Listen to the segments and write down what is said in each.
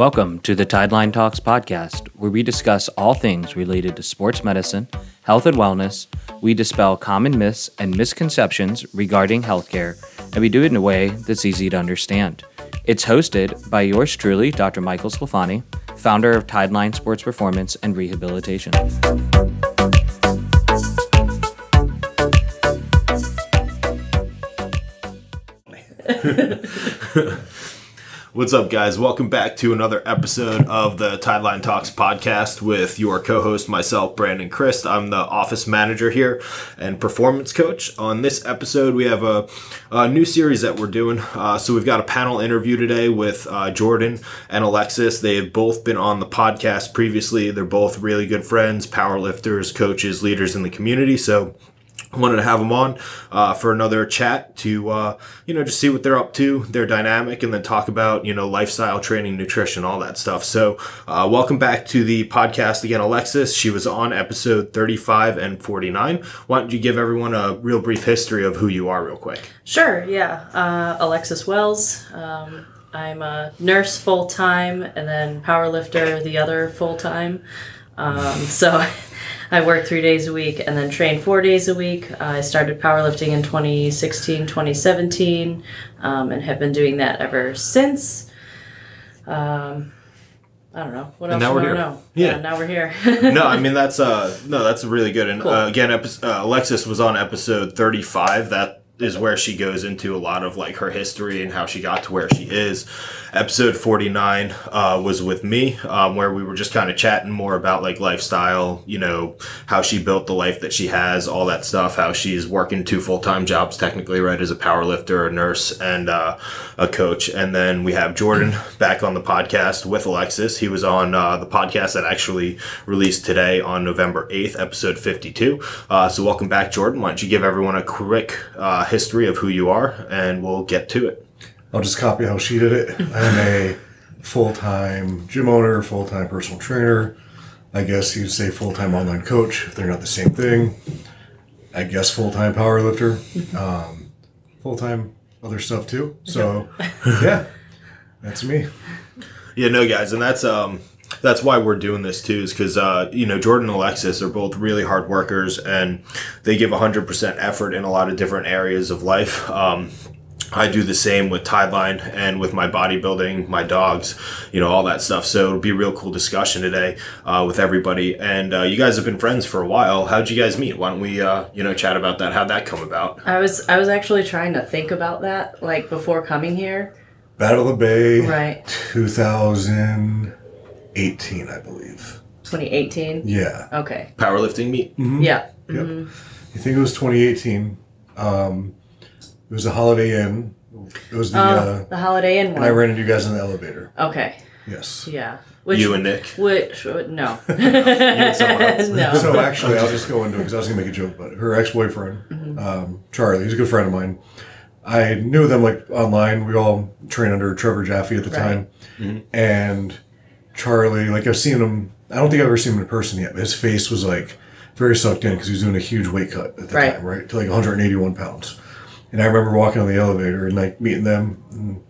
Welcome to the Tideline Talks podcast, where we discuss all things related to sports medicine, health and wellness. We dispel common myths and misconceptions regarding healthcare, and we do it in a way that's easy to understand. It's hosted by yours truly, Dr. Michael Sclafani, founder of Tideline Sports Performance and Rehabilitation. What's up, guys? Welcome back to another episode of the Tideline Talks podcast with your co host, myself, Brandon Christ. I'm the office manager here and performance coach. On this episode, we have a, a new series that we're doing. Uh, so, we've got a panel interview today with uh, Jordan and Alexis. They have both been on the podcast previously. They're both really good friends, powerlifters, coaches, leaders in the community. So, Wanted to have them on uh, for another chat to uh, you know just see what they're up to, their dynamic, and then talk about you know lifestyle training, nutrition, all that stuff. So uh, welcome back to the podcast again, Alexis. She was on episode thirty-five and forty-nine. Why don't you give everyone a real brief history of who you are, real quick? Sure. Yeah, uh, Alexis Wells. Um, I'm a nurse full time, and then powerlifter the other full time. Um, so. I work three days a week and then train four days a week. Uh, I started powerlifting in 2016, 2017, um, and have been doing that ever since. Um, I don't know. What And else now do we're I here. know? Yeah. now we're here. no, I mean that's uh no, that's really good. And Cool. uh, again, epi- uh, Alexis was on episode thirty-five. That is where she goes into a lot of like her history and how she got to where she is. Episode forty-nine uh, was with me, um, where we were just kind of chatting more about like lifestyle. You know how she built the life that she has, all that stuff. How she's working two full-time jobs, technically, right, as a power lifter, a nurse, and uh, a coach. And then we have Jordan back on the podcast with Alexis. He was on uh, the podcast that actually released today on November 8th, episode 52. Uh, so, welcome back, Jordan. Why don't you give everyone a quick uh, history of who you are, and we'll get to it. I'll just copy how she did it. I'm a full time gym owner, full time personal trainer. I guess you'd say full time online coach if they're not the same thing. I guess full time power lifter, um, full time other stuff too. So, yeah, that's me. Yeah, no, guys, and that's um that's why we're doing this too, is because uh, you know Jordan and Alexis are both really hard workers and they give hundred percent effort in a lot of different areas of life. Um, I do the same with Tideline and with my bodybuilding, my dogs, you know, all that stuff. So it'll be a real cool discussion today uh, with everybody. And uh, you guys have been friends for a while. How'd you guys meet? Why don't we, uh, you know, chat about that? How'd that come about? I was I was actually trying to think about that like before coming here. Battle of the Bay, Right. 2018, I believe. 2018. Yeah, Okay. Powerlifting meet? Yeah. yep. I think it was 2018. Um, it was a Holiday Inn. It was the, Oh, uh, the Holiday Inn and one. I ran into you guys in the elevator. okay. Yes. Yeah. Which, You and Nick? Which no. and else. no. So actually, I'll just go into it because I was gonna make a joke about it. Her ex-boyfriend, Mm-hmm. um, Charlie, he's a good friend of mine. I knew them like online. We all trained under Trevor Jaffe at the Right. time, and Charlie, like I've seen him. I don't think I've ever seen him in person yet, but his face was like very sucked in because he was doing a huge weight cut at the Right. time, right, to like 181 pounds. And I remember walking on the elevator and like meeting them. And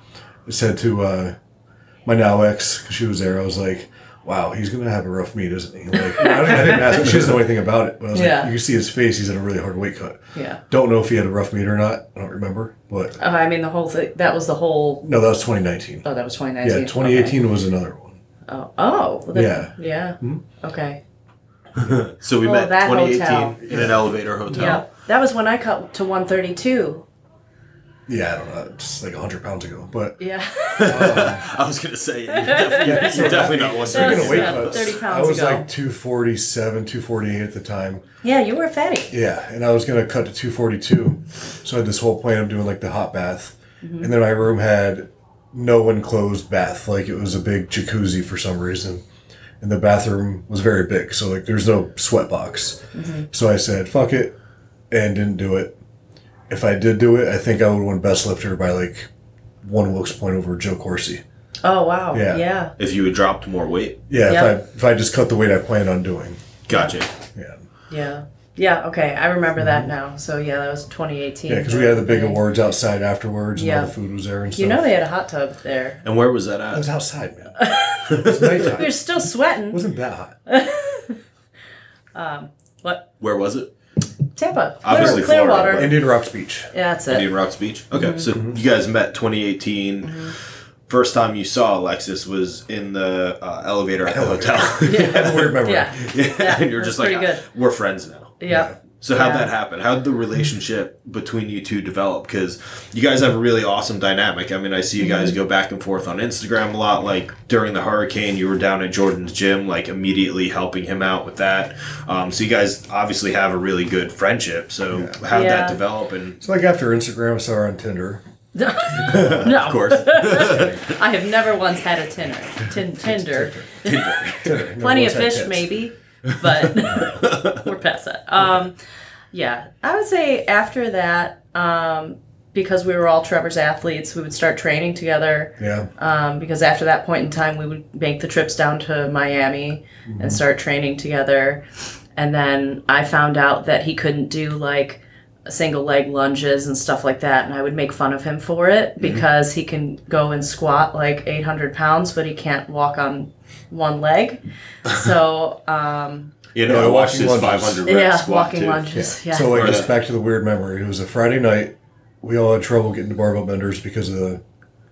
I said to uh, my now ex, because she was there, I was like, wow, he's going to have a rough meet, isn't he? Like, I didn't, I didn't ask her. She doesn't know anything about it. But I was Yeah. like, you can see his face. He's had a really hard weight cut. yeah. Don't know if he had a rough meet or not. I don't remember. But Oh, I mean the whole thing. That was the whole. no, that was 2019. Oh, that was 2019. Yeah, 2018 was another one. Okay. Oh. Oh. well, then- Yeah. Yeah. Hmm? Okay. So we Oh, met that 2018 hotel. in an elevator hotel. Yeah. That was when I cut to 132. Yeah, I don't know. It's like 100 pounds ago. But Yeah. I was gonna say you're definitely, Yeah, so you're definitely not one. That's- speaking of weight yeah, cuts, 30 I was ago. like 247, 248 at the time. yeah. You were fatty. Yeah, and I was gonna cut to 242, so I had this whole plan of doing like the hot bath, and then my room had no enclosed bath, like it was a big jacuzzi for some reason, and the bathroom was very big, so like there's no sweat box. Mm-hmm. So I said fuck it, and didn't do it. If I did do it, I think I would win best lifter by like one Wilks point over Joe Corsi. Oh wow. Yeah. Yeah. If you had dropped more weight, Yeah, Yep. if I if I just cut the weight I planned on doing. gotcha. Yeah. Yeah. Yeah, okay, I remember that now. So yeah, that was 2018. Yeah, because we had the big awards outside afterwards, and Yeah. all the food was there and stuff. You know they had a hot tub there. And where was that at? it was outside, man. it was nighttime. We were It still sweating. wasn't that hot. What? Where was it? Tampa. Obviously Clear, Florida, Clearwater. but- Indian Rocks Beach. Yeah, that's it. Indian Rocks Beach. Okay, Mm-hmm. so you guys met 2018. First time you saw Alexis was in the uh, elevator at the hotel. That's a weird memory. Yeah. yeah, and you're that's just like, pretty good. we're friends now. Yeah. So how'd Yeah. that happen? How'd the relationship between you two develop? Because you guys have a really awesome dynamic. I mean, I see you Mm-hmm. guys go back and forth on Instagram a lot. Like during the hurricane, you were down at Jordan's gym, like immediately helping him out with that. Um, so you guys obviously have a really good friendship. So how'd Yeah. that develop? And It's like after Instagram, I saw her on Tinder. no. of course, I have never once had a Tinder. Tin- Tinder. Tinder. Never Plenty of fish, maybe, but we're past that. Um, yeah, I would say after that, um, because we were all Trevor's athletes, we would start training together. Yeah. Um, because after that point in time, we would make the trips down to Miami Mm-hmm. and start training together. And then I found out that he couldn't do like single leg lunges and stuff like that. And I would make fun of him for it Mm-hmm. because he can go and squat like 800 pounds, but he can't walk on one leg. So, um, you know, Yeah, I watched walking his lunges. 500 rep yeah, squat walking too. lunges. Yeah. So like just back to the weird memory. It was a Friday night. We all had trouble getting to barbell benders because of the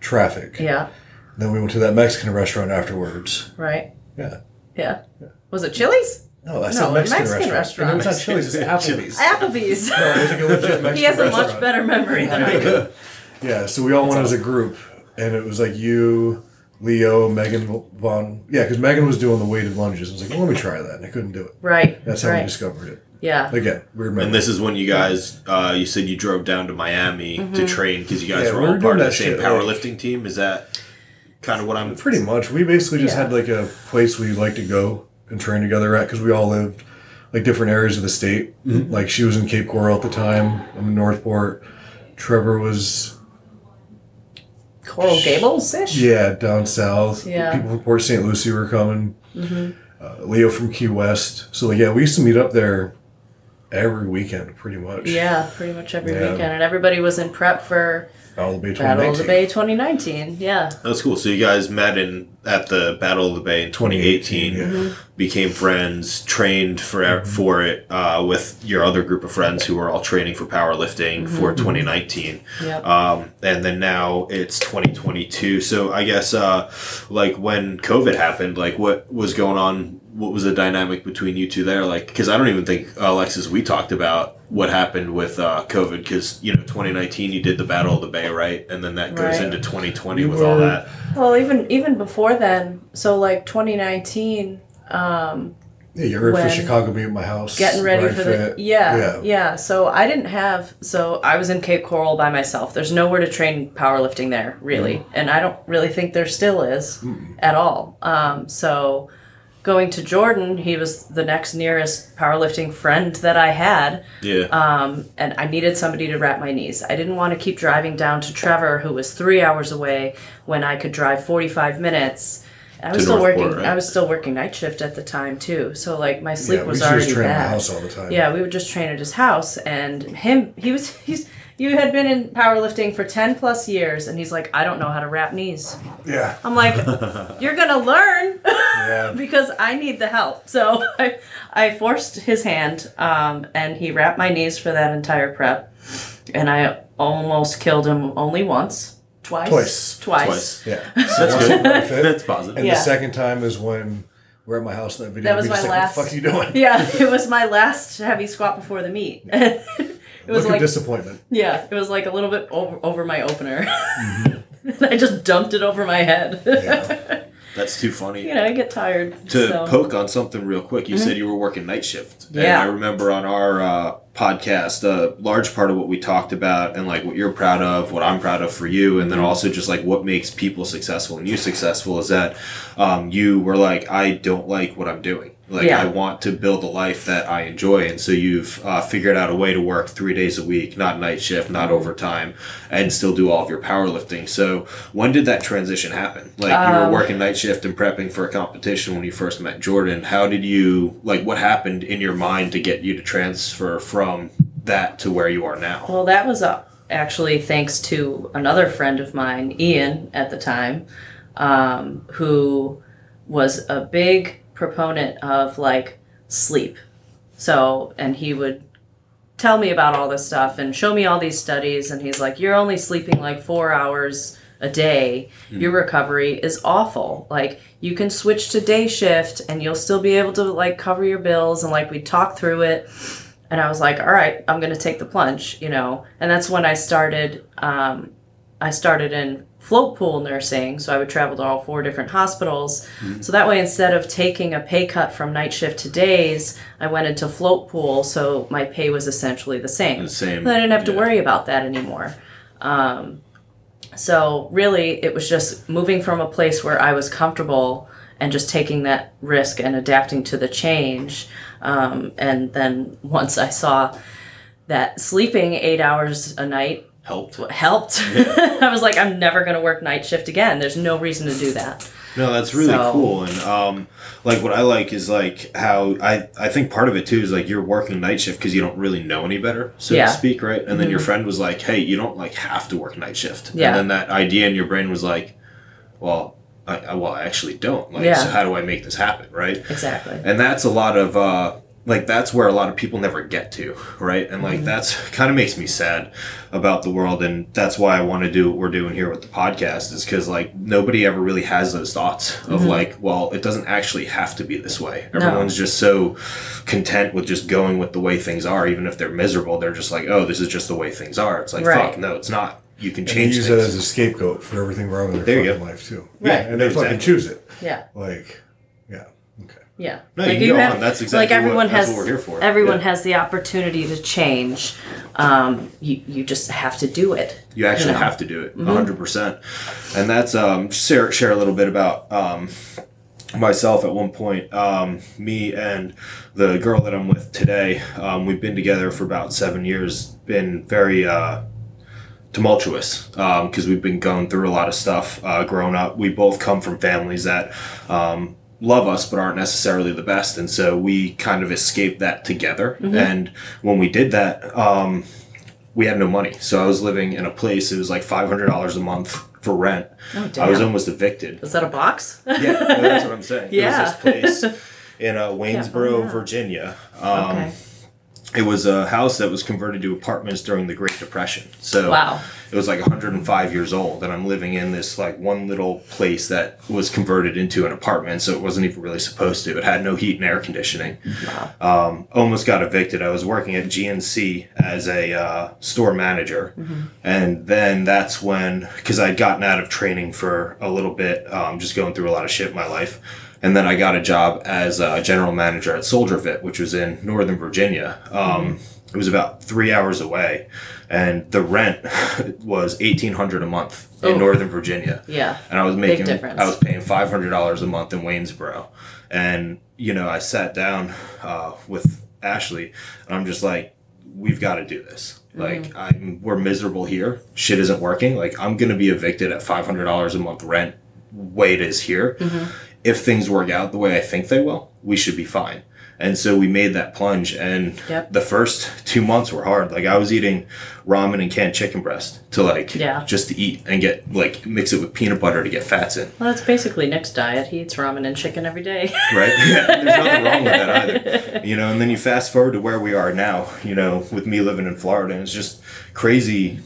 traffic. yeah, Then we went to that Mexican restaurant afterwards. right. Yeah. Yeah. Was it Chili's? No, that's No, a Mexican, Mexican restaurant. And it was not. Chili's, it's Applebee's. Applebee's. No, it was like a legit Mexican he has a much better memory than I do. Yeah, so we all went as a group, and it was like you, Leo, Megan Vaughn. Yeah, because Megan was doing the weighted lunges. I was like, well, let me try that. And I couldn't do it. Right. That's how we discovered it. Yeah. Again, weird memory. And this is when you guys, uh, you said you drove down to Miami Mm-hmm. to train because you guys Yeah, were all were part of the same shit, like- powerlifting team. Is that kind of what I'm? Pretty much. We basically just Yeah. had like a place we like to go and train together at because we all lived like different areas of the state. Mm-hmm. Like she was in Cape Coral at the time. I'm in Northport. Trevor was Coral Gables ish? yeah down south. Yeah. People from Port St. Lucie were coming. Uh, Leo from Key West. So yeah, we used to meet up there every weekend pretty much. Yeah, pretty much every Yeah. weekend. And everybody was in prep for Battle of the Bay Battle of the 2019. Bay 2019. Yeah. That's cool. So you guys met in at the Battle of the Bay in 2018, 2018, yeah. became friends, trained for for it uh, with your other group of friends who were all training for powerlifting for 2019. Yep. Um, and then now it's 2022. So I guess uh, like when COVID happened, like what was going on? What was the dynamic between you two there? Like, because I don't even think uh, Alexis, we talked about what happened with uh, COVID. Because you know, 2019 you did the Battle of the Bay, right? And then that goes Right. into 2020 You with all that. Well, even even before then, so like 2019, um, Yeah, you heard for Chicago be at my house. getting ready Ride for the yeah, Yeah. yeah So I didn't have so I was in Cape Coral by myself. There's nowhere to train powerlifting there really, Mm. and I don't really think there still is at all. Um, so going to Jordan, he was the next nearest powerlifting friend that I had. Yeah. Um, and I needed somebody to wrap my knees. I didn't want to keep driving down to Trevor, who was three hours away, when I could drive 45 minutes. I was still Northport, working. right? I was still working night shift at the time too. So like my Yeah, sleep we was used to already just train at my house all the time. Yeah, we would just train at his house, and him, he was he's. You had been in powerlifting for 10 plus years, and he's like, I don't know how to wrap knees. Yeah. I'm like, you're gonna learn Yeah. because I need the help. So I, I forced his hand, um, and he wrapped my knees for that entire prep, and I almost killed him only once, twice, Twice. twice. Twice. Yeah. That's good. Ride Fit. That's positive. And Yeah. the second time is when we're at my house in that video. That was we just my like, last- What the fuck are you doing? Yeah, it was my last heavy squat before the meet. It was Look like disappointment. yeah, it was like a little bit over, over my opener. and I just dumped it over my head. Yeah. That's too funny. you know, I get tired. to so. poke on something real quick, you said you were working night shift. And Yeah. I remember on our uh, podcast, a large part of what we talked about and like what you're proud of, what I'm proud of for you, and then also just like what makes people successful and you successful is that um, you were like, I don't like what I'm doing. Like Yeah. I want to build a life that I enjoy, and so you've uh, figured out a way to work three days a week, not night shift, not overtime, and still do all of your powerlifting. So when did that transition happen? Like you Um, were working night shift and prepping for a competition when you first met Jordan. How did you like? What happened in your mind to get you to transfer from that to where you are now? Well, that was uh, actually thanks to another friend of mine, Ian, at the time, um, who was a big proponent of like sleep. So, and he would tell me about all this stuff and show me all these studies. And he's like, You're only sleeping like four hours a day. Your recovery is awful. Like, you can switch to day shift and you'll still be able to like cover your bills. And like, we talked through it and I was like, all right, I'm gonna take the plunge, you know. And that's when I started. Um, I started in float pool nursing, so I would travel to all four different hospitals. So that way, instead of taking a pay cut from night shift to days, I went into float pool, so my pay was essentially the same. The same, And I didn't have to yeah. worry about that anymore. Um, so really, it was just moving from a place where I was comfortable and just taking that risk and adapting to the change. Um, and then once I saw that sleeping eight hours a night Helped. helped, I was like, I'm never going to work night shift again. There's no reason to do that. No, that's really So- cool. And um, like what I like is like how I I think part of it too is like you're working night shift because you don't really know any better, so Yeah. to speak, right? And then your friend was like, "Hey, you don't like have to work night shift." Yeah. And then that idea in your brain was like, "Well, I, I well I actually don't. Like, Yeah. so how do I make this happen, right?" Exactly. And that's a lot of uh, like that's where a lot of people never get to, right? And Mm-hmm. like that's kind of makes me sad about the world, and that's why I want to do what we're doing here with the podcast is because like nobody ever really has those thoughts of like, well, it doesn't actually have to be this way. Mm-hmm. No. Everyone's just so content with just going with the way things are, even if they're miserable. They're just like, oh, this is just the way things are. It's like, Right. fuck, no, it's not. You can And they change use things. it as a scapegoat for everything wrong in their There fucking go. life too. Right. And they fucking choose it. Yeah. Like, yeah. Okay. Yeah. No, you can go on. That's exactly like everyone what- has what we're here for. everyone Yeah. has the opportunity to change. Um, you you just have to do it. You actually know? Mm-hmm. have to do it, a 100%. And that's, um, share, share a little bit about um, myself at one point. Um, me and the girl that I'm with today, um, we've been together for about seven years, been very uh, tumultuous because we've been going through a lot of stuff uh, growing up. We both come from families that um, love us but aren't necessarily the best, and so we kind of escaped that together. Mm-hmm. And when we did that, um, we had no money. So I was living in a place. It was like five hundred dollars a month for rent. Oh, I was almost evicted. Is that a box? Yeah, that's what I'm saying. Yeah. It was this place in uh, Waynesboro, yeah. Virginia. Um, okay. It was a house that was converted to apartments during the Great Depression. So Wow. it was like 105 years old, and I'm living in this like one little place that was converted into an apartment. So it wasn't even really supposed to. It had no heat and air conditioning. Um, almost got evicted. I was working at GNC as a uh, store manager, and then that's when because I'd gotten out of training for a little bit, um, just going through a lot of shit in my life. And then I got a job as a general manager at Soldier Fit, which was in Northern Virginia. Um, It was about three hours away, and the rent was eighteen hundred a month in Oh. Northern Virginia. Yeah. And I was making. I was paying five hundred dollars a month in Waynesboro, and you know, I sat down uh, with Ashley, and I'm just like, we've got to do this. Like, I'm, we're miserable here. Shit isn't working. Like, I'm gonna be evicted at five hundred dollars a month rent. Way it is here. If things work out the way I think they will, we should be fine. And so we made that plunge, and Yep. the first two months were hard. Like I was eating ramen and canned chicken breast to like Yeah. just to eat and get like mix it with peanut butter to get fats in. Well, that's basically Nick's diet. He eats ramen and chicken every day. right? Yeah, there's nothing wrong with that either. You know, and then you fast forward to where we are now, you know, with me living in Florida, and it's just crazy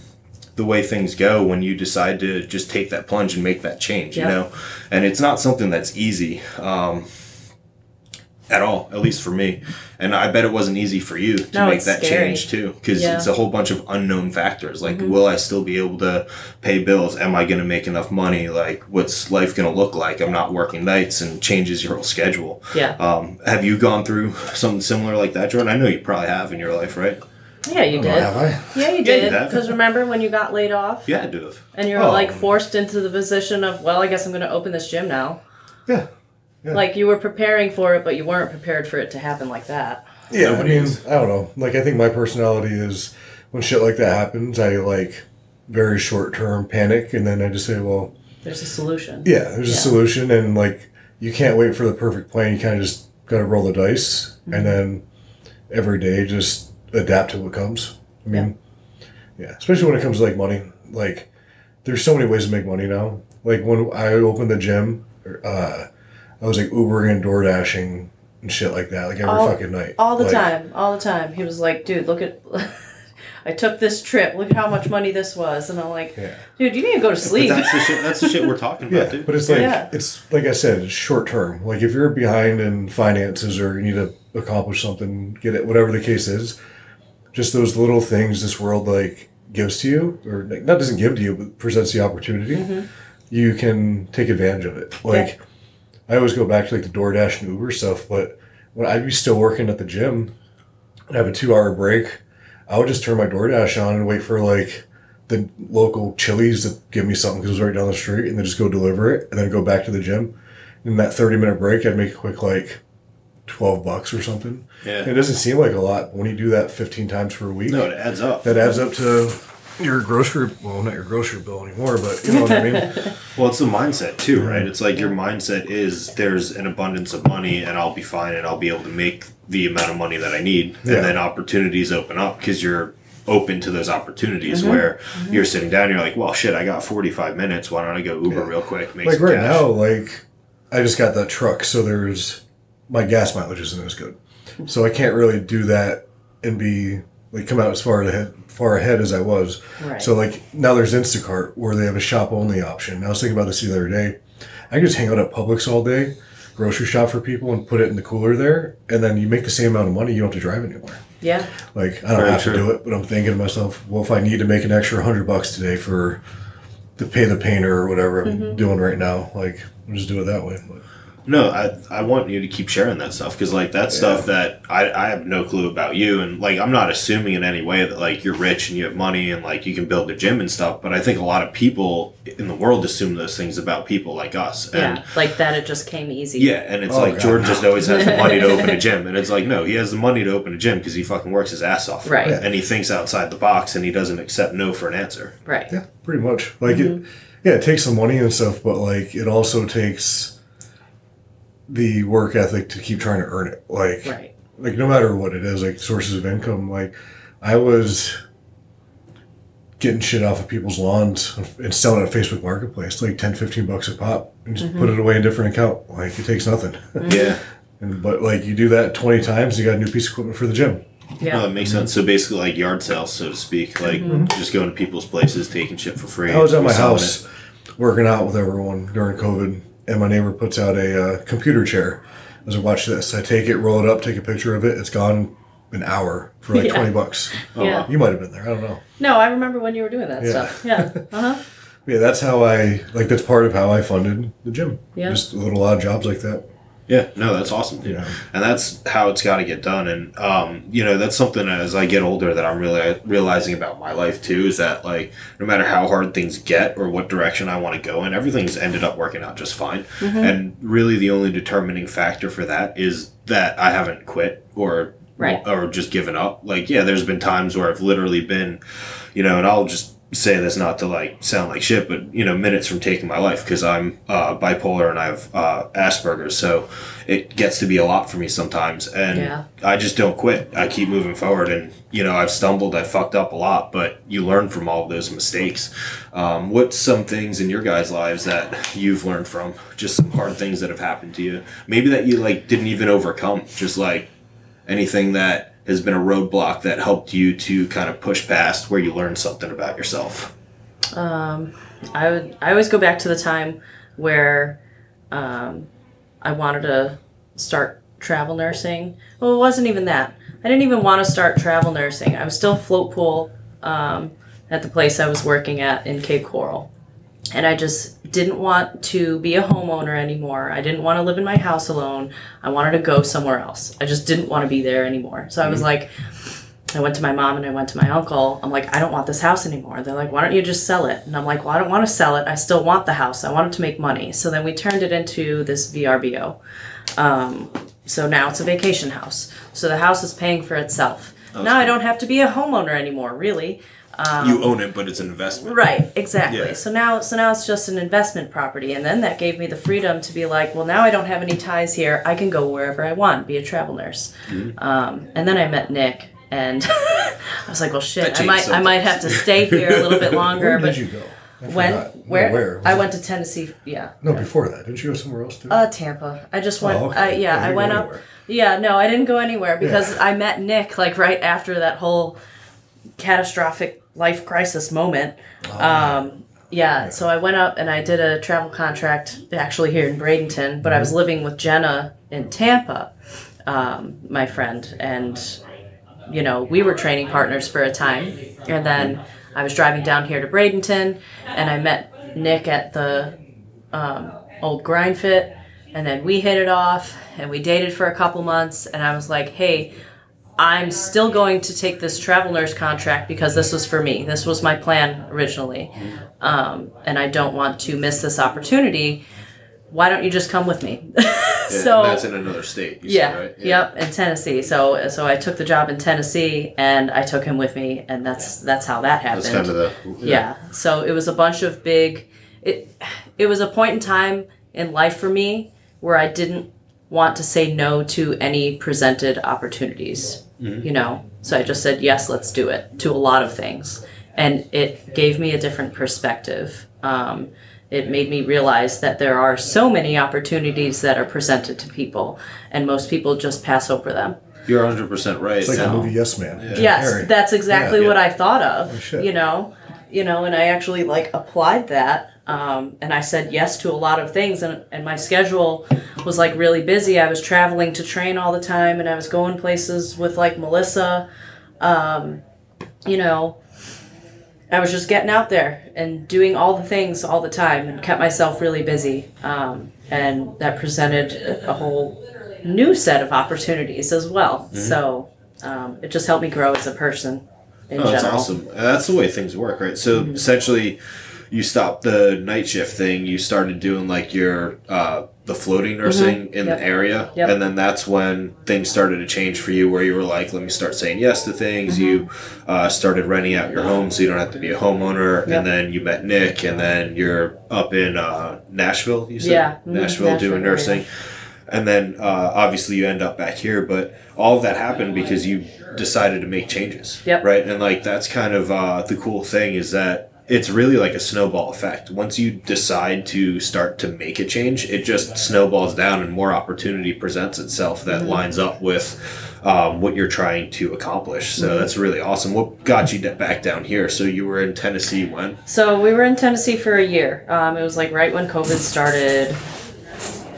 the way things go when you decide to just take that plunge and make that change, you know? And it's not something that's easy. Um, at all, at least for me, and I bet it wasn't easy for you to No, make that scary. change too, because Yeah. Mm-hmm. it's a whole bunch of unknown factors. Like, will I still be able to pay bills? Am I going to make enough money? Like, what's life going to look like? I'm not working nights, and changes your whole schedule. yeah. Um, have you gone through something similar like that, Jordan? I know you probably have in your life, right? Yeah, you Oh, did. have I? Yeah, you you did. have. Because remember when you got laid off? Yeah, I do have. And you were Oh. like forced into the position of, well, I guess I'm going to open this gym now. Yeah. Yeah. Like you were preparing for it, but you weren't prepared for it to happen like that. Yeah, Nobody I mean, is. I don't know. Like, I think my personality is when shit like that happens, I like very short term panic, and then I just say, well, There's a solution. yeah, there's a Yeah. solution, and like you can't wait for the perfect plan. You kind of just got to roll the dice, Mm-hmm. and then every day just adapt to what comes. I mean, yeah. especially when it comes to like money. Like, there's so many ways to make money now. Like when I opened the gym, uh, I was like Ubering and Door Dashing and shit like that, like every All- fucking night, All the Like, time, all the time. He was like, "Dude, look at." I took this trip. Look at how much money this was, and I'm like, Yeah. "Dude, you need to go to But sleep." that's the shit. That's the shit we're talking about, Yeah, dude. but it's like Yeah. it's like I said, it's short term. Like if you're behind in finances or you need to accomplish something, get it, whatever the case is. Just those little things this world like gives to you, or like, not doesn't give to you, but presents the opportunity. Mm-hmm. You can take advantage of it. Like I always go back to like the DoorDash and Uber stuff, but when I'd be still working at the gym and have a two hour break, I would just turn my DoorDash on and wait for like the local Chili's to give me something because it was right down the street, and then just go deliver it, and then go back to the gym. In that thirty minute break, I'd make a quick like twelve bucks or something. Yeah. It doesn't seem like a lot, when you do that fifteen times per week, No, it adds up. that adds up to your grocery. Well, not your grocery bill anymore, but you know what I mean. Well, it's the mindset too, right? It's like your mindset is there's an abundance of money and I'll be fine and I'll be able to make the amount of money that I need. Yeah. And then opportunities open up because you're open to those opportunities mm-hmm. where mm-hmm. you're sitting down, you're like, well, shit, I got 45 minutes. Why don't I go Uber real quick? Make like some right cash. now, like I just got that truck, so there's my gas mileage isn't as good, so I can't really do that and be like come out as far ahead far ahead as I was. Right. So like now there's Instacart where they have a shop only option. And I was thinking about this the other day. I can just hang out at Publix all day, grocery shop for people, and put it in the cooler there, and then you make the same amount of money. You don't have to drive anywhere. yeah, Like I don't Very have true. to do it, but I'm thinking to myself, well, if I need to make an extra hundred bucks today for to pay the painter or whatever I'm mm-hmm. doing right now, like I'll just do it that way. But, No, I, I want you to keep sharing that stuff because like that's stuff that I, I have no clue about you and like I'm not assuming in any way that like you're rich and you have money and like you can build a gym and stuff but I think a lot of people in the world assume those things about people like us and yeah, like that. It just came easy. yeah and it's Oh, like God, Jordan no. just always has the money to open a gym and it's like no he has the money to open a gym because he fucking works his ass off Right. and he thinks outside the box and he doesn't accept no for an answer right. yeah, pretty much. Like it, mm-hmm. yeah, it takes some money and stuff, but like it also takes the work ethic to keep trying to earn it. Like, Right. like no matter what it is, like sources of income. Like I was getting shit off of people's lawns and selling it at Facebook Marketplace, like 10, 15 bucks a pop, and just put mm-hmm. it away in a different account. Like it takes nothing. Mm-hmm. yeah and but like you do that twenty times, you got a new piece of equipment for the gym. Yeah. Oh, no, that makes sense so basically like yard sales so to speak like mm-hmm. just going to people's places taking shit for free I was at my reselling house working out with everyone during COVID, and my neighbor puts out a uh, computer chair. As I was like, watch this. I take it, roll it up, take a picture of it. It's gone an hour for like Yeah. 20 bucks. yeah. You might have been there. I don't know. No, I remember when you were doing that Yeah. stuff. Yeah. Uh huh. Yeah, that's how I, like, that's part of how I funded the gym. Yeah. Just little odd jobs like that. Yeah, no, that's awesome, dude. Yeah. And that's how it's got to get done. And um, you know, that's something as I get older that I'm really realizing about my life too. Is that like no matter how hard things get or what direction I want to go in, everything's ended up working out just fine. And really, the only determining factor for that is that I haven't quit or Right. or just given up. Like, yeah, there's been times where I've literally been, you know, and I'll just say this not to like sound like shit, but you know, minutes from taking my life because I'm uh, bipolar and I have uh, Asperger's, so it gets to be a lot for me sometimes, and Yeah. I just don't quit. I keep moving forward, and you know, I've stumbled, I fucked up a lot, but you learn from all of those mistakes. Um, what's some things in your guys' lives that you've learned from? Just some hard things that have happened to you, maybe that you like didn't even overcome, just like anything that has been a roadblock that helped you to kind of push past where you learned something about yourself. I would. I always go back to the time where um, I wanted to start travel nursing. Well, it wasn't even that. I didn't even want to start travel nursing. I was still float pool um, at the place I was working at in Cape Coral, and I just didn't want to be a homeowner anymore. I didn't want to live in my house alone. I wanted to go somewhere else. I just didn't want to be there anymore. So I was like, I went to my mom and I went to my uncle. I'm like, I don't want this house anymore. They're like, why don't you just sell it? And I'm like, well, I don't want to sell it. I still want the house. I want it to make money. So then we turned it into this VRBO. Um, so now it's a vacation house. So the house is paying for itself. now I don't have to be a homeowner anymore, really. You own it, but it's an investment. Right, exactly. Yeah. So now so now it's just an investment property and then that gave me the freedom to be like, well now I don't have any ties here. I can go wherever I want, be a travel nurse. Mm-hmm. Um, and then I met Nick and I was like, well shit, I might changed I might have to stay here a little bit longer. Where but did you go? I when forgot. No, where, where? I went to Tennessee yeah. No, before that. Didn't you go somewhere else too? Uh, Tampa. I just went. Oh, okay. uh, yeah, Yeah, I went up. anywhere. Yeah, no, I didn't go anywhere because I met Nick like right after that whole catastrophic life crisis moment. Oh, um, yeah, so I went up and I did a travel contract actually here in Bradenton, but I Mm-hmm. was living with Jenna in Tampa, um, my friend, and you know we were training partners for a time, and then I was driving down here to Bradenton, and I met Nick at the um, old grind fit and then we hit it off and we dated for a couple months and i was like hey i'm still going to take this travel nurse contract because this was for me this was my plan originally um, and i don't want to miss this opportunity why don't you just come with me Yeah, so and that's in another state. You yeah, said, right? yep, in Tennessee. So so I took the job in Tennessee and I took him with me and that's that's how that happened. That's kind of the yeah. So it was a bunch of big it it was a point in time in life for me where I didn't want to say no to any presented opportunities. You know. So I just said yes, let's do it to a lot of things. And it gave me a different perspective. Um, it made me realize that there are so many opportunities that are presented to people, and most people just pass over them. You're 100 percent right. it's like so- the movie Yes Man. Jim Yes, Carrey. that's exactly Yeah. what I thought of. shit. you know, you know, and I actually like applied that. Um, and I said yes to a lot of things, and, and my schedule was like really busy. I was traveling to train all the time, and I was going places with like Melissa. Um, you know, I was just getting out there and doing all the things all the time, and kept myself really busy. Um, and that presented a whole new set of opportunities as well. So um, it just helped me grow as a person in Oh, that's general. awesome. That's the way things work, right? So Mm-hmm. essentially, you stopped the night shift thing. You started doing like your uh, the floating nursing in Mm-hmm. Yep. the area, Yep. and then that's when things started to change for you, where you were like, "Let me start saying yes to things." You Mm-hmm. uh, started renting out your home, so you don't have to be a homeowner. Yep. And then you met Nick, and then you're up in uh, Nashville. You said Yeah. Mhm. Nashville, Nashville doing nursing. And then uh, obviously you end up back here, but all of that happened because you decided to make changes. Yep. Right. And like that's kind of uh, the cool thing is that it's really like a snowball effect. Once you decide to start to make a change, it just snowballs down and more opportunity presents itself that lines up with um, what you're trying to accomplish. So that's really awesome. What got you back down here? So you were in Tennessee when? So we were in Tennessee for a year. Um, it was like right when COVID started.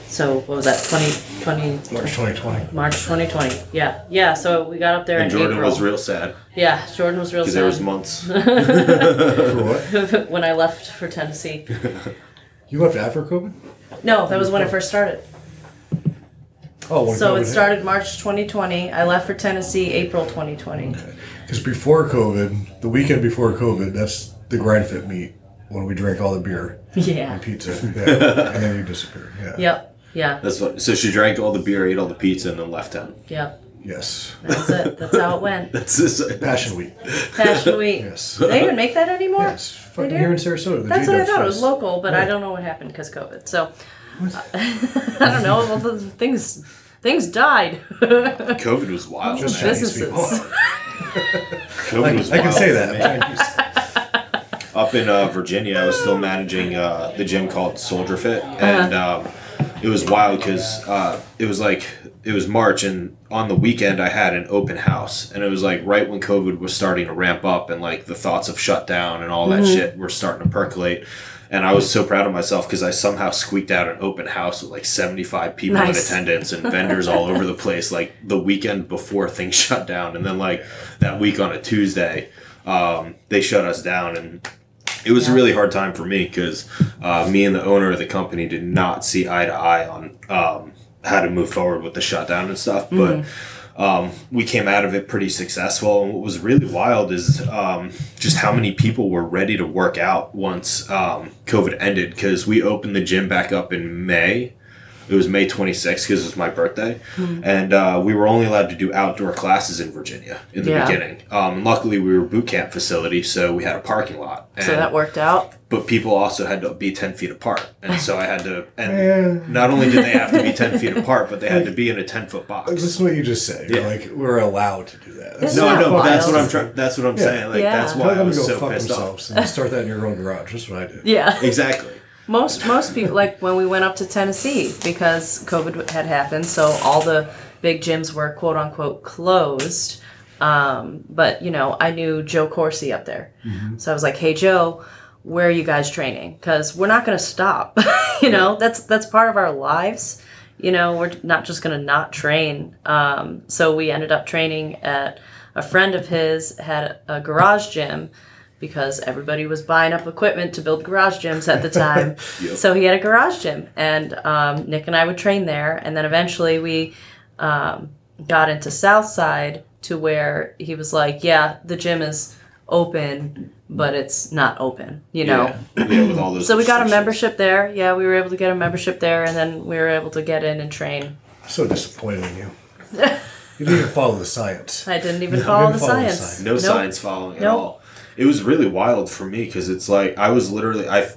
So what was that? 2020 March 2020. March 2020. Yeah, yeah. So we got up there And in Jordan April. was real sad yeah, Jordan was real because there was sad months. For what? when I left for Tennessee. You left after COVID? No, that was when it first started. Oh, when So COVID it hit. started March 2020. I left for Tennessee April 2020. Because before COVID, the weekend before COVID, that's the grind fit meet when we drank all the beer Yeah. and pizza. Yeah. and then you disappeared. Yeah. Yep. Yeah. That's what. So she drank all the beer, ate all the pizza, and then left town. Yep. Yes. That's it. That's how it went. That's just, Passion Week. Passion Week. Yes. They even make that anymore? Yes. Fucking do? here in Sarasota. The That's what I G-Dubs thought. It was Fest. local, but I don't know what happened because COVID. So I don't know. Well, the things things died. COVID was wild. Just man. Chinese people. Businesses. COVID was I can wild say for that. me. Chinese. Up in uh, Virginia, I was still managing uh, the gym called Soldier Fit, and um, it was wild because uh, it was like it was March, and on the weekend I had an open house, and it was like right when COVID was starting to ramp up, and like the thoughts of shutdown and all that shit were starting to percolate. And I was so proud of myself because I somehow squeaked out an open house with like 75 people in attendance and vendors all over the place, like the weekend before things shut down. And then, like, that week on a Tuesday, um, they shut us down. And it was a really hard time for me because uh, me and the owner of the company did not see eye to eye on um, how to move forward with the shutdown and stuff. But um, we came out of it pretty successful. And what was really wild is um, just how many people were ready to work out once um, COVID ended because we opened the gym back up in May. It was May 26th because it was my birthday. And uh, we were only allowed to do outdoor classes in Virginia in the Yeah. beginning. Um, and luckily, we were a boot camp facility, so we had a parking lot. So that worked out. but people also had to be 10 feet apart and so i had to and not only did they have to be 10 feet apart but they had to be in a 10 foot box Listen to what you just said. Yeah. like, we're allowed to do that. That's no no but that's what i'm trying that's what i'm Yeah. saying like Yeah. that's why i them to was go so fuck pissed off themselves and start that in your own garage. That's what I did. Yeah. exactly most most people like when we went up to Tennessee because COVID had happened, so all the big gyms were quote unquote closed. Um, but you know, I knew Joe Corsi up there, so I was like, "Hey Joe, where are you guys training? Because we're not going to stop. you know, that's that's part of our lives. You know, we're not just going to not train. Um, so we ended up training at a friend of his had a garage gym because everybody was buying up equipment to build garage gyms at the time. So he had a garage gym, and um, Nick and I would train there. And then eventually we um, got into Southside to where he was like, "Yeah, the gym is open, but it's not open." You know. yeah, yeah with all those So we got a membership there. Yeah, we were able to get a membership there, and then we were able to get in and train. So disappointed in you. You didn't even follow the science. I didn't even No, follow didn't the follow the science. science. no Nope. science following at Nope. all it was really wild for me because it's like i was literally i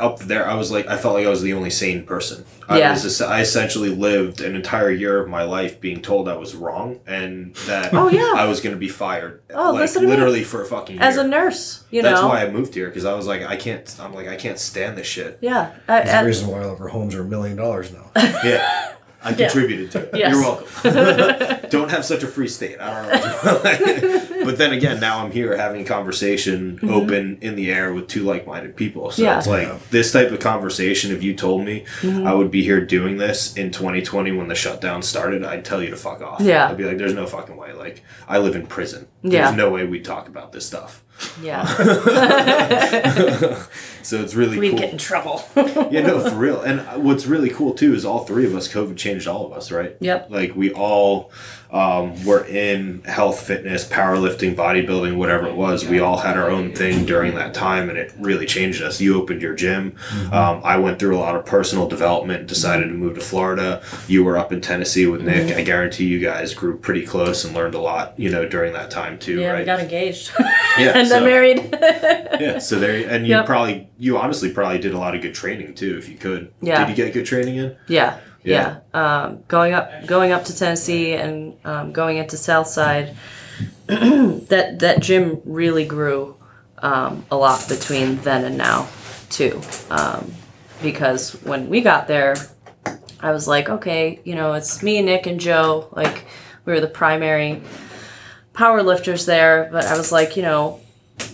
up there i was like i felt like i was the only sane person i Yeah. was es- i essentially lived an entire year of my life being told i was wrong and that Oh, yeah. i was going to be fired Oh, like listen to me. literally for a fucking year As a nurse, you that's know. why i moved here because i was like i can't i'm like i can't stand this shit yeah. I, That's the reason why all of our homes are a million dollars now. yeah I contributed to it. Yes. You're welcome. don't have such a free state. I don't know. but then again, now I'm here having a conversation open in the air with two like minded people. So Mm-hmm. Yeah. it's like Yeah. this type of conversation, if you told me Mm-hmm. I would be here doing this in 2020 when the shutdown started, I'd tell you to fuck off. Yeah. I'd be like, there's no fucking way. Like, I live in prison. There's Yeah. no way we'd talk about this stuff. Yeah. Uh, so it's really We'd cool. get in trouble. yeah, no, for real. And what's really cool too is all three of us, COVID changed all of us, right? Yep. Like we all um, were in health, fitness, powerlifting, bodybuilding, whatever it was. We all had our own thing during that time, and it really changed us. You opened your gym. Um, I went through a lot of personal development. Decided to move to Florida. You were up in Tennessee with Nick. I guarantee you guys grew pretty close and learned a lot. You know, during that time too, yeah, right? we got engaged. yeah, and so- then married. yeah, so there, and you Yep. probably, you honestly probably did a lot of good training too, if you could. Yeah. Did you get good training in? Yeah, Yeah. yeah. Um, going up, going up to Tennessee and um, going into Southside, that that gym really grew um, a lot between then and now, too. Um, because when we got there, I was like, okay, you know, it's me, Nick, and Joe. Like, we were the primary power lifters there. But I was like, you know,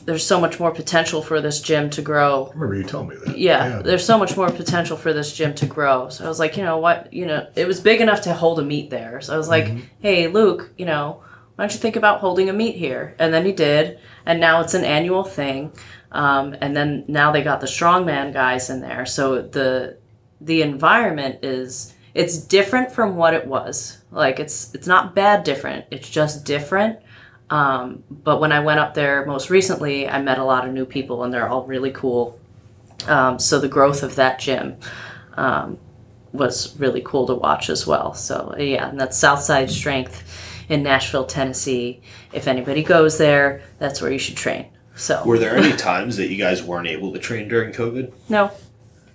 there's so much more potential for this gym to grow I remember you telling me that. yeah, there's so much more potential for this gym to grow. So I was like, you know what, you know, it was big enough to hold a meet there. So I was like, hey, Luke, you know, why don't you think about holding a meet here? And then he did, and now it's an annual thing. Um, and then now they got the strongman guys in there. So the the environment is it's different from what it was. Like it's it's not bad different. It's just different. Um, but when I went up there most recently, I met a lot of new people, and they're all really cool. Um, so the growth of that gym um, was really cool to watch as well. So yeah, and that's Southside Strength in Nashville, Tennessee. If anybody goes there, that's where you should train. So Were there any times that you guys weren't able to train during COVID? no,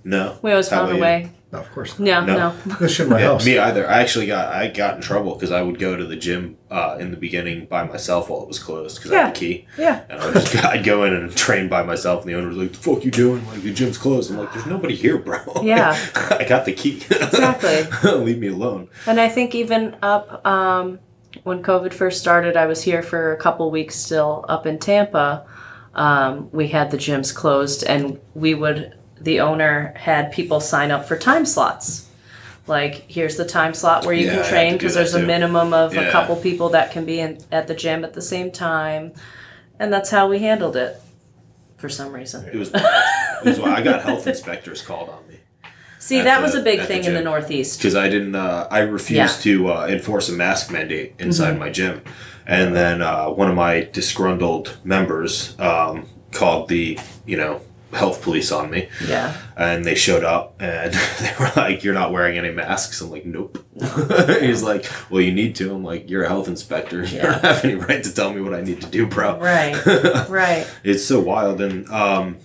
No. we always How found a about you? way. No, of course. No, No. no. This shit in my Yeah, house. me either. I actually got I got in trouble because I would go to the gym uh, in the beginning by myself while it was closed because I had Yeah. the key. Yeah. And I would just I'd go in and train by myself, and the owner was like, "The fuck you doing? Like the gym's closed." I'm like, "There's nobody here, bro." Yeah. I got the key. Exactly. Leave me alone. And I think even up um, when COVID first started, I was here for a couple weeks still up in Tampa. Um, we had the gyms closed, and we would, the owner had people sign up for time slots. Like, here's the time slot where you Yeah, can train because there's a too. minimum of Yeah. a couple people that can be in, at the gym at the same time. And that's how we handled it for some reason. It was. It was I got health inspectors called on me. See, that the- was a big thing in the. Northeast. because I didn't. Uh, I refused to uh, enforce a mask mandate inside my gym, and then uh, one of my disgruntled members um, called the you know health police on me, Yeah. and they showed up and they were like, "You're not wearing any masks." I'm like, "Nope." He's like, "Well, you need to." I'm like, "You're a health inspector. You don't have any right to tell me what I need to do, bro." Right. right. it's so wild and um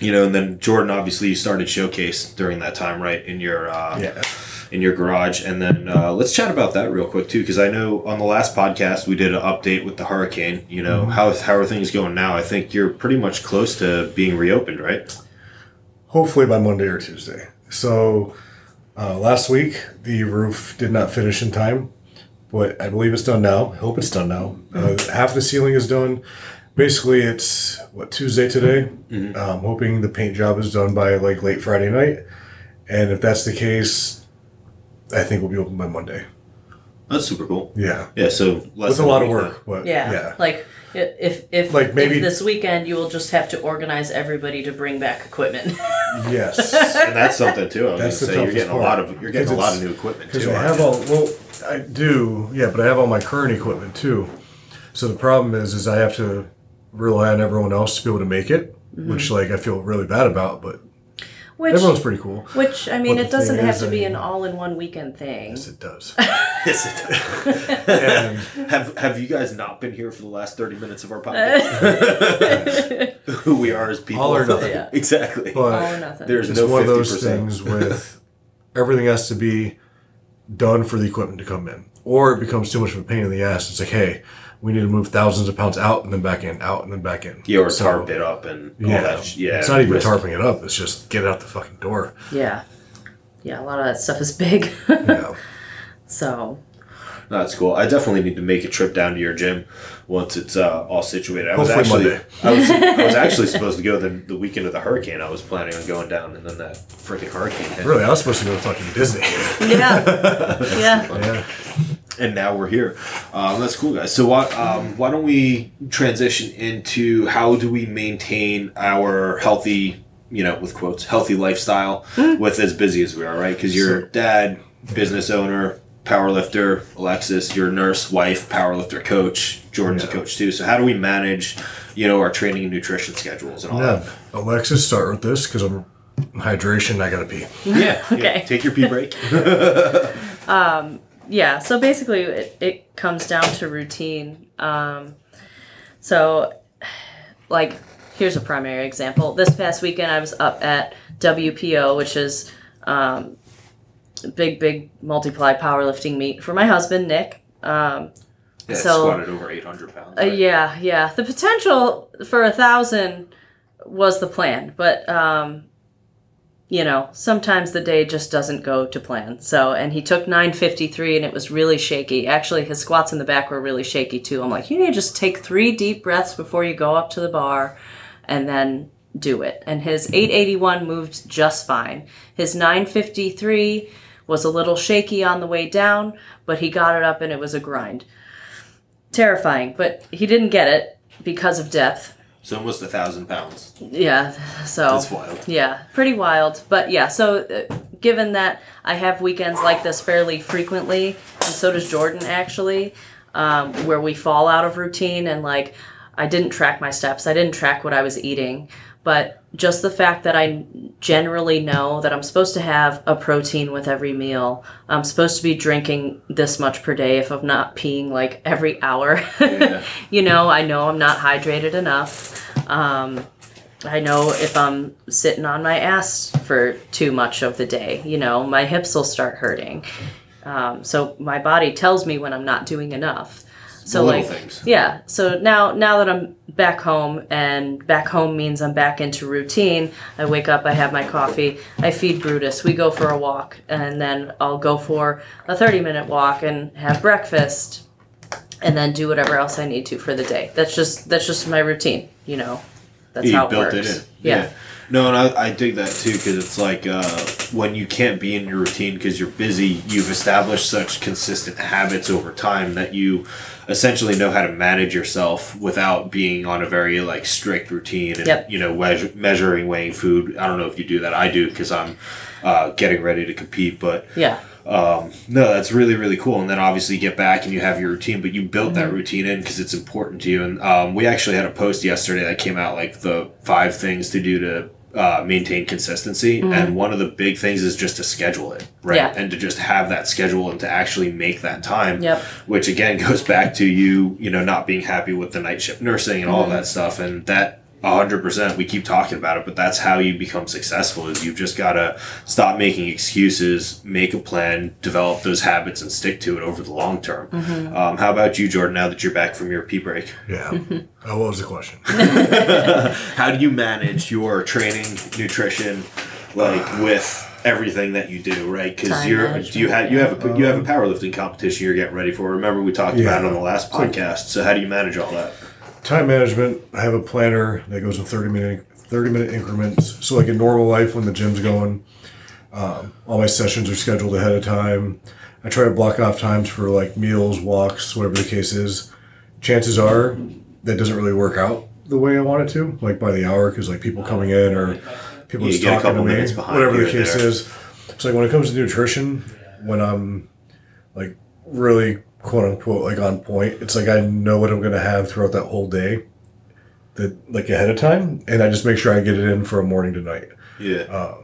you know and then jordan obviously you started showcase during that time right in your uh Yeah. In your garage and then uh, let's chat about that real quick too because i know on the last podcast we did an update with the hurricane you know how, how are things going now i think you're pretty much close to being reopened right Hopefully by Monday or Tuesday. So uh, last week the roof did not finish in time, but I believe it's done now. I hope it's done now. Uh, half the ceiling is done. Basically, it's what Tuesday today. I'm hoping the paint job is done by like late Friday night, and if that's the case, I think we'll be open by Monday. that's super cool Yeah, yeah so less with a lot of week work, but Yeah. yeah. Like if if Like, maybe- if this weekend you will just have to organize everybody to bring back equipment. yes. and that's something too i was That's gonna the say you're toughest getting a lot of you're getting a lot of new equipment Because too I have you? all well, I do, yeah, but I have all my current equipment too. So the problem is, is I have to rely on everyone else to be able to make it, mm-hmm. which like I feel really bad about. But Which everyone's pretty cool. which I mean But it doesn't have to be an all in one weekend thing. Yes, it does. Yes, it does. and Have Have you guys not been here for the last thirty minutes of our podcast? Who we are as people, All or nothing. Yeah. exactly. all or nothing. There's it's no one of fifty those things with everything has to be done for the equipment to come in, or it becomes too much of a pain in the ass. It's like, hey, we need to move thousands of pounds out and then back in, out and then back in. Yeah, or So, tarp it up and all Yeah, that. sh- Yeah, It's not even risk. tarping it up. It's just get it out the fucking door. yeah. Yeah, a lot of that stuff is big. Yeah. so No, That's cool. I definitely need to make a trip down to your gym once it's uh, all situated. I was Hopefully actually, Monday. I was, I was actually supposed to go the, the weekend of the hurricane. I was planning on going down, and then that freaking hurricane hit. Really, I was supposed to go to fucking Disney. Yeah. yeah. yeah. And now we're here. Um, that's cool, guys. So why um, why don't we transition into how do we maintain our healthy, you know, with quotes, healthy lifestyle with as busy as we are, right? Because you're So- dad, business owner, powerlifter. Alexis, your nurse, wife, powerlifter, coach. Jordan's a coach too. So how do we manage, you know, our training and nutrition schedules and all Yeah. Alexis, start with this because I'm hydration. I gotta pee. Yeah. Okay. yeah. Take your pee break. yeah so basically it, it comes down to routine um, so like here's a primary example this past weekend i was up at wpo which is um, big big multiply powerlifting meet for my husband nick um, Yeah, So- squatted over 800 pounds. uh, yeah yeah the potential for a thousand was the plan but um, you know sometimes the day just doesn't go to plan. So and he took 953 and it was really shaky. Actually his squats in the back were really shaky too. I'm like you need to just take three deep breaths before you go up to the bar and then do it. And his 881 moved just fine. His 953 was a little shaky on the way down but he got it up and it was a grind. Terrifying but he didn't get it because of depth So almost a thousand pounds. yeah so That's wild. yeah, pretty wild. But yeah, so uh, given that I have weekends like this fairly frequently, and so does Jordan actually, um, where we fall out of routine and like I didn't track my steps, I didn't track what I was eating, but just the fact that I generally know that I'm supposed to have a protein with every meal, I'm supposed to be drinking this much per day if I'm not peeing like every hour. Yeah. you know, I know I'm not hydrated enough. Um, I know if I'm sitting on my ass for too much of the day, you know, my hips will start hurting. Um, so my body tells me when I'm not doing enough. So like, things. yeah. So now, now that I'm back home, and back home means I'm back into routine. I wake up, I have my coffee, I feed Brutus, we go for a walk, and then I'll go for a 30 minute walk and have breakfast, and then do whatever else I need to for the day. That's just that's just my routine, you know. that's you how it built works. it in. Yeah. No, and I, I dig that too because it's like uh, when you can't be in your routine because you're busy, you've established such consistent habits over time that you essentially know how to manage yourself without being on a very like strict routine and Yep. you know measuring, weighing food. I don't know if you do that. I do because I'm uh, getting ready to compete, but Yeah. no, that's really really cool. And then obviously you get back and you have your routine, but you built that routine in because it's important to you. And um, we actually had a post yesterday that came out like the five things to do to uh, maintain consistency. And one of the big things is just to schedule it, right? Yeah. And to just have that schedule and to actually make that time. Yep. Which again goes back to you, you know, not being happy with the night shift nursing and all that stuff. And that. 100% we keep talking about it but that's how you become successful is you've just got to stop making excuses make a plan develop those habits and stick to it over the long term. Mm-hmm. Um, how about you jordan now that you're back from your pee break? Yeah. oh, what was the question? how do you manage your training nutrition like with everything that you do right? Because you're do you have you have a uh, you have a powerlifting competition you're getting ready for. Remember we talked about it on the last podcast so how do you manage all that Time management. I have a planner that goes in thirty minute thirty minute increments. So like in normal life, when the gym's going, um, all my sessions are scheduled ahead of time. I try to block off times for like meals, walks, whatever the case is. Chances are that doesn't really work out the way I want it to, like by the hour, because like people coming in or people You just talking to me, minutes behind whatever the case there. is. So like when it comes to nutrition, when I'm like really quote unquote like on point, it's like I know what I'm gonna have throughout that whole day, that like ahead of time, and I just make sure I get it in from morning to night. yeah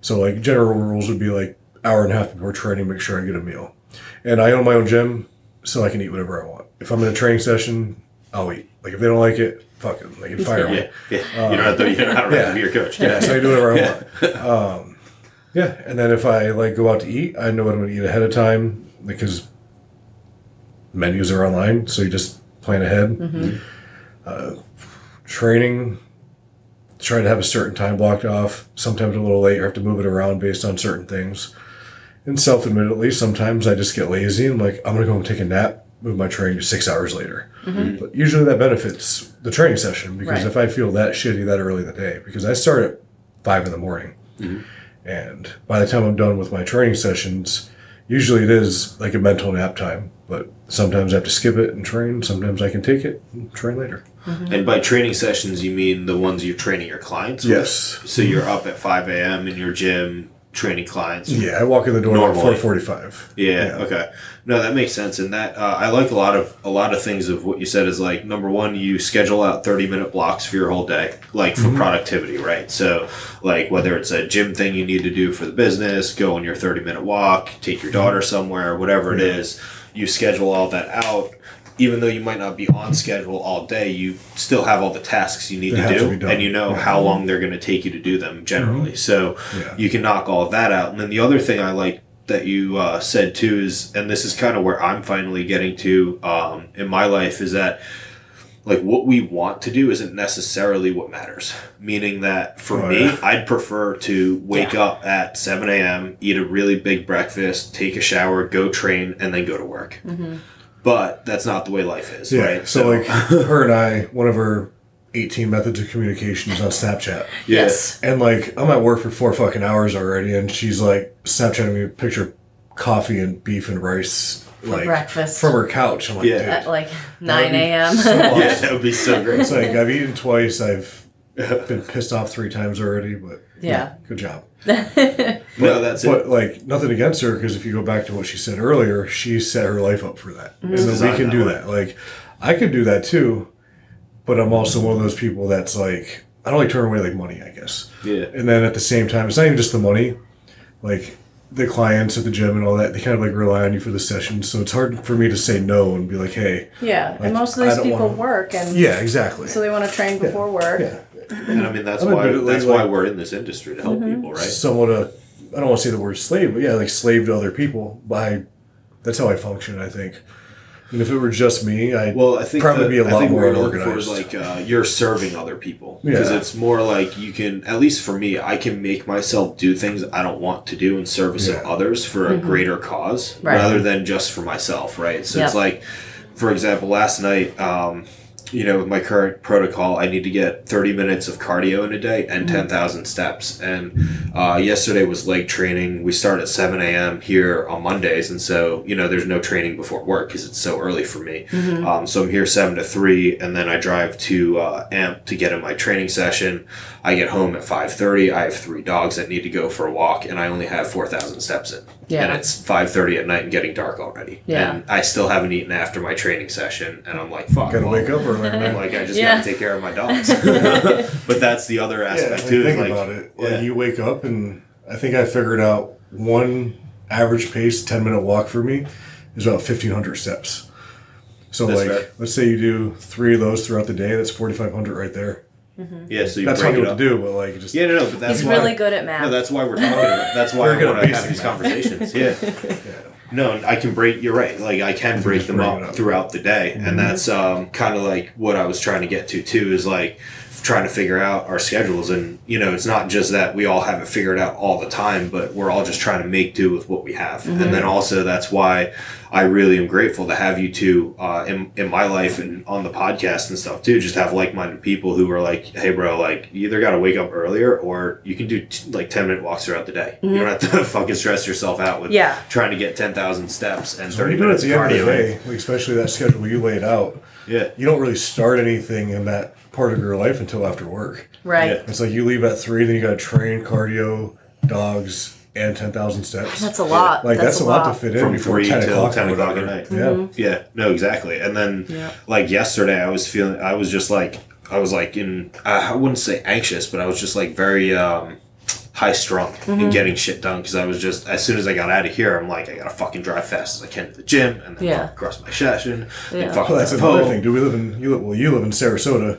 So like general rules would be like hour and a half before training, make sure I get a meal, and I own my own gym, so I can eat whatever I want. If I'm in a training session, I'll eat. Like if they don't like it, fuck them. They can fire me. yeah, yeah. you don't have to you don't have to yeah. be your coach Yeah, so I do whatever I want. Um, yeah, and then if I like go out to eat, I know what I'm going to eat ahead of time because menus are online, so you just plan ahead. Mm-hmm. Uh, training, try to have a certain time blocked off. Sometimes a little late, or have to move it around based on certain things. And self-admittedly, sometimes I just get lazy. I'm like, I'm going to go and take a nap, move my training to six hours later. Mm-hmm. But usually that benefits the training session because Right. if I feel that shitty that early in the day, because I start at five in the morning, mm-hmm. and by the time I'm done with my training sessions, usually it is like a mental nap time. But sometimes I have to skip it and train. Sometimes I can take it and train later. Mm-hmm. and by training sessions you mean the ones you're training your clients with? Yes. so you're up at 5 a.m in your gym training clients Yeah, I walk in the door at four forty-five. Yeah, Okay. No, that makes sense, and that uh, I like a lot of a lot of things of what you said is like number one, you schedule out thirty minute blocks for your whole day, like for mm-hmm. productivity, right? So, like whether it's a gym thing you need to do for the business, go on your thirty minute walk, take your mm-hmm. daughter somewhere, whatever it is, you schedule all that out. Even though you might not be on schedule all day, you still have all the tasks you need They to do, to and you know Yeah. how long they're going to take you to do them generally. So Yeah. you can knock all that out. And then the other thing I like that you uh, said too is, and this is kind of where I'm finally getting to um, in my life, is that like what we want to do isn't necessarily what matters. Meaning that for Oh, me, yeah. I'd prefer to wake Yeah. up at 7 a.m., eat a really big breakfast, take a shower, go train, and then go to work. Mm-hmm. But that's not the way life is, Yeah. right? So, like her and I, one of her eighteen methods of communication is on Snapchat. Yes. And like I'm at work for four fucking hours already, and she's like Snapchatting me a picture of coffee and beef and rice, like breakfast. from her couch. I'm like, Yeah. At like 9 a.m. so awesome. yeah, that would be so great. It's like I've eaten twice. I've been pissed off three times already, but Yeah. good job. no, that's it. But like nothing against her because if you go back to what she said earlier, she set her life up for that, mm-hmm. and then we can that do way. that. Like I could do that too, but I'm also one of those people that's like I don't like turn away like money. I guess. Yeah. And then at the same time, it's not even just the money, like the clients at the gym and all that. They kind of like rely on you for the sessions, so it's hard for me to say no and be like, hey, Yeah, Like, and most of these people wanna- work, and yeah, exactly. so they want to train before work. yeah. And I mean, that's I'm why admittedly, that's why we're in this industry to help mm-hmm. people, right? somewhat a I don't want to say the word slave, but yeah, like slave to other people. But I, that's how I function. I think. And if it were just me, I'd Well, I think probably the- be a lot think more what you're looking for unorganized. like uh, you're serving other people because Yeah. it's more like you can. At least for me, I can make myself do things I don't want to do in service of others for a greater cause Right. rather than just for myself. Right. So it's like, for example, last night. Um, you know, with my current protocol, I need to get 30 minutes of cardio in a day Mm-hmm. and 10,000 steps. And uh, yesterday was leg training. We start at 7 a.m. here on Mondays. And so, you know, there's no training before work because it's so early for me. Mm-hmm. Um, so I'm here 7 to 3. And then I drive to uh, AMP to get in my training session. I get home at 5.30. I have three dogs that need to go for a walk. And I only have 4,000 steps in. Yeah. And it's 5.30 at night and getting dark already. Yeah. And I still haven't eaten after my training session. And I'm like, fuck. Gotta well, wake up early, I'm like, I just Yeah. gotta take care of my dogs. but that's the other aspect like, too. think like, about it. yeah. Like you wake up and I think I figured out one average pace, ten minute walk for me is about fifteen hundred steps. So That's like, fair. let's say you do three of those throughout the day. That's forty five hundred right there. Yeah, so you That's break how you it what up. to do, but like just Yeah, no, no, but that's He's why. really good at math. No, that's why we're talking. About, that's why I Very good want at to have these conversations. Yeah. No, I can break. You're right. Like I can break them break up, up. throughout the day, and that's um, kind of like what I was trying to get to too. Is like trying to figure out our schedules, and you know, it's not just that we all have it figured out all the time, but we're all just trying to make do with what we have. And then also that's why I really am grateful to have you two uh, in in my life and on the podcast and stuff too. Just have like minded people who are like, hey, bro, like you either got to wake up earlier or you can do t- like ten minute walks throughout the day. You don't have to fucking stress yourself out with Yeah. trying to get 10,000 steps and when 30 you do at minutes the of end of the day, especially that schedule you laid out. Yeah. You don't really start anything in that part of your life until after work. right. Yeah. It's like you leave at three, then you got to train, cardio, dogs, and ten thousand steps. That's a lot. like that's, a lot, to fit in From before 3 ten till o'clock. 10 o'clock at whatever. night. Mm-hmm. Yeah. Yeah, no, exactly. And then, Yeah. like yesterday, I was feeling, I was just like, I was like in, I wouldn't say anxious, but I was just like very um, high strung Mm-hmm. in getting shit done because I was just, as soon as I got out of here, I'm like, I gotta fucking drive fast as I can to the gym and then Yeah. fucking cross my session Yeah. and fucking Well, that's another home. thing. Do we live in you? Live, well, you live in Sarasota.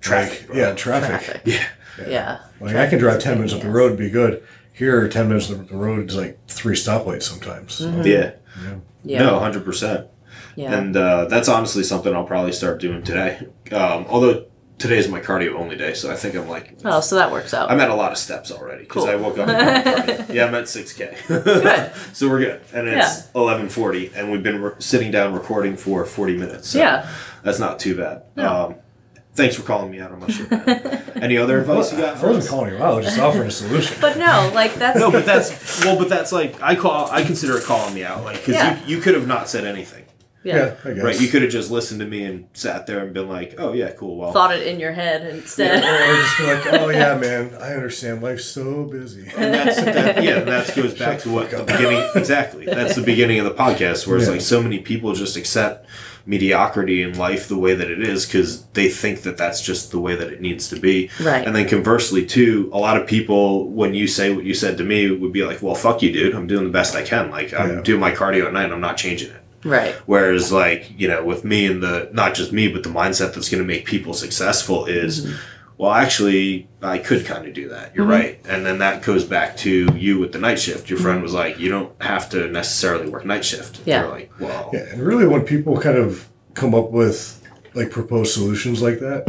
Traffic, Like, yeah, traffic. Traffic. Yeah. Yeah. Like I can drive ten minutes up the road and be good. Here, ten minutes up the road is like three stoplights sometimes. Mm-hmm. Yeah. Yeah. No, 100%. Yeah. And uh, that's honestly something I'll probably start doing today. Um, although is my cardio only day, so I think I'm like oh, so that works out. I'm at a lot of steps already because Cool. I woke up. And did cardio. yeah, I'm at 6k. So we're good, and it's 11:40, and we've been re- sitting down recording for 40 minutes. So Yeah. that's not too bad. No. Um, thanks for calling me out on my shit. man. Any other advice you got? I For wasn't us? calling you out. I was just offering a solution. But no, like that's No, but that's well, but that's like I call I consider it calling me out, like because Yeah. you, you could have not said anything. yeah. yeah, I guess. Right, you could have just listened to me and sat there and been like, "Oh yeah, cool." Well, Thought it in your head instead. Or just be like, oh yeah, man, I understand. Life's so busy. and that's that, yeah, that goes back to what the beginning exactly. That's the beginning of the podcast, where it's Yeah. like so many people just accept mediocrity in life the way that it is because they think that that's just the way that it needs to be. Right. And then conversely, too, a lot of people, when you say what you said to me, would be like, "Well, fuck you, dude. I'm doing the best I can. Like I'm Yeah. doing my cardio at night. and I'm not changing it." right. Whereas, like, you know, with me and the, not just me, but the mindset that's going to make people successful is, mm-hmm. Well, actually, I could kind of do that. You're mm-hmm. right. And then that goes back to you with the night shift. Your friend mm-hmm. was like, you don't have to necessarily work night shift. Yeah. You're like, well, Yeah, and really, when people kind of come up with like proposed solutions like that,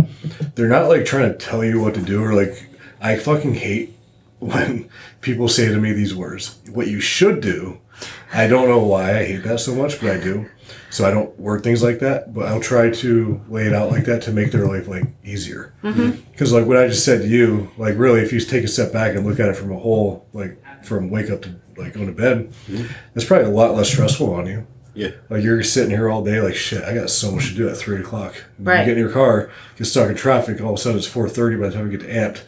they're not like trying to tell you what to do or like. I fucking hate when people say to me these words. What you should do. I don't know why I hate that so much, but I do. So I don't word things like that, but I'll try to lay it out like that to make their life like easier. Mm-hmm. Because like what I just said to you, like really, if you take a step back and look at it from a whole, like from wake up to like going to bed, mm-hmm. it's probably a lot less stressful on you. yeah. Like you're sitting here all day, like shit. I got so much to do at three o'clock. And Right. You get in your car, get stuck in traffic. All of a sudden, it's four thirty by the time you get to amped.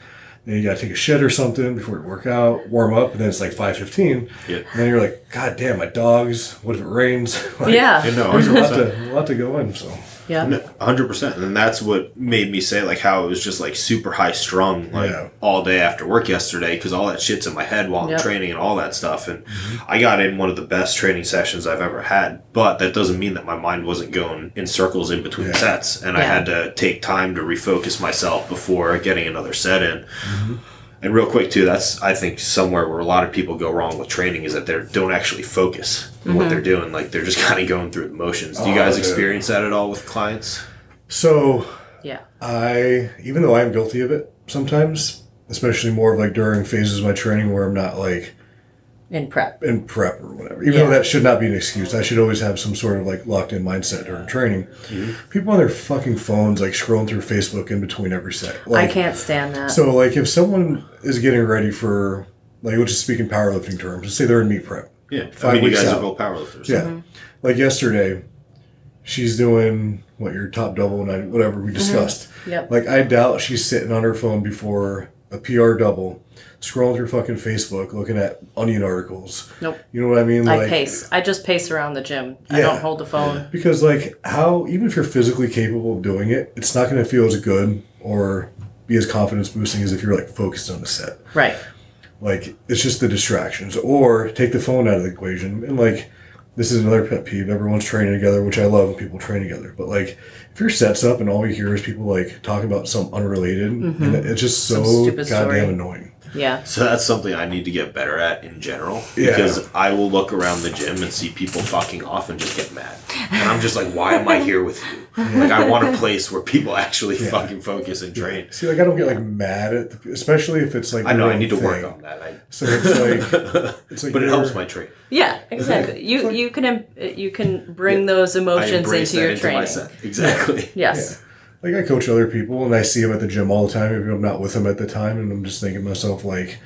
Then you got to take a shit or something before you work out, warm up, and then it's like five fifteen. Yeah. And then you're like, God damn, my dogs. What if it rains? Like, Yeah. You know, There's a lot to a lot to go in. So Yeah. Hundred percent, and that's what made me say like how it was just like super high strung like Yeah. all day after work yesterday because all that shit's in my head while I'm Yep. training and all that stuff, and mm-hmm. I got in one of the best training sessions I've ever had. But that doesn't mean that my mind wasn't going in circles in between Yeah. sets, and I had to take time to refocus myself before getting another set in. Mm-hmm. And real quick too, that's I think somewhere where a lot of people go wrong with training is that they don't actually focus on what mm-hmm. they're doing. Like they're just kind of going through the motions. Do you Oh, guys dude. experience that at all with clients? so Yeah. I, even though I'm guilty of it sometimes, especially more of like during phases of my training where I'm not like in prep. in prep or whatever. Even Yeah. though that should not be an excuse. I should always have some sort of like locked in mindset during training. People on their fucking phones like scrolling through Facebook in between every set. Like, I can't stand that. So like if someone is getting ready for like we'll just speak in powerlifting terms, let's say they're in meet prep. Yeah, I Five mean, you guys out. are both powerlifters. Yeah. Mm-hmm. Like yesterday, she's doing what your top double and I, whatever we discussed. Mm-hmm. Yep. Like I doubt she's sitting on her phone before a PR double, scrolling through fucking Facebook, looking at onion articles. Nope. You know what I mean? I like, pace. I just pace around the gym. Yeah, I don't hold the phone. Because like how even if you're physically capable of doing it, it's not going to feel as good or be as confidence boosting as if you're like focused on the set. Right. Like it's just the distractions. Or take the phone out of the equation and like this is another pet peeve. Everyone's training together, which I love when people train together. But like if your set's up and all you hear is people like talking about some unrelated, and it's just so Mm-hmm. goddamn story. annoying. Yeah. So that's something I need to get better at in general. Yeah. Because I will look around the gym and see people fucking off and just get mad. And I'm just like, why am I here with you? Like, I want a place where people actually fucking focus and train. See, like I don't get like mad at, the, especially if it's like I know I own need to work on that. I, So it's like it's like but it helps my training. Yeah, exactly. You like- you can you can bring those emotions embrace into that your into training. my set. Exactly. Yes. Like I coach other people and I see them at the gym all the time, even if I'm not with them at the time, and I'm just thinking to myself like,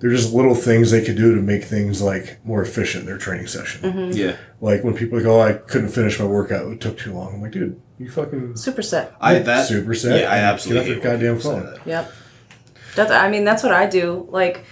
they're just little things they could do to make things like more efficient in their training session. Mm-hmm. Yeah. Like when people go, oh, I couldn't finish my workout; it took too long. I'm like, dude, you fucking Superset. I that Superset Yeah, I absolutely get off your goddamn people phone. that. Yep. That's I mean that's what I do. Like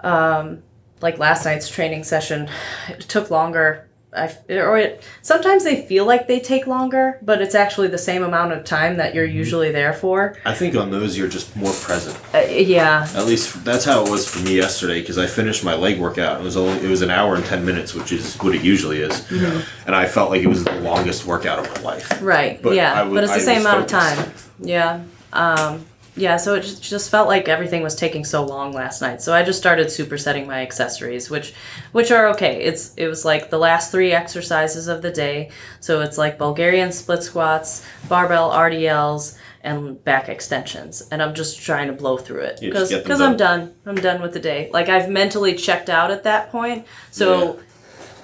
um like last night's training session it took longer. I or it, sometimes they feel like they take longer, but it's actually the same amount of time that you're usually there for. I think on those you're just more present. Uh, yeah. At least that's how it was for me yesterday because I finished my leg workout. It was only it was an hour and ten minutes, which is what it usually is, Mm-hmm. and I felt like it was the longest workout of my life. Right. But yeah. Would- but it's the I same amount of time. Yeah. Um, yeah. So it just, just felt like everything was taking so long last night. So I just started supersetting my accessories, which which are okay. It's it was like the last three exercises of the day. So it's like Bulgarian split squats, barbell RDLs. And back extensions, and I'm just trying to blow through it because because I'm done. done. I'm done with the day. Like I've mentally checked out at that point, so Yeah.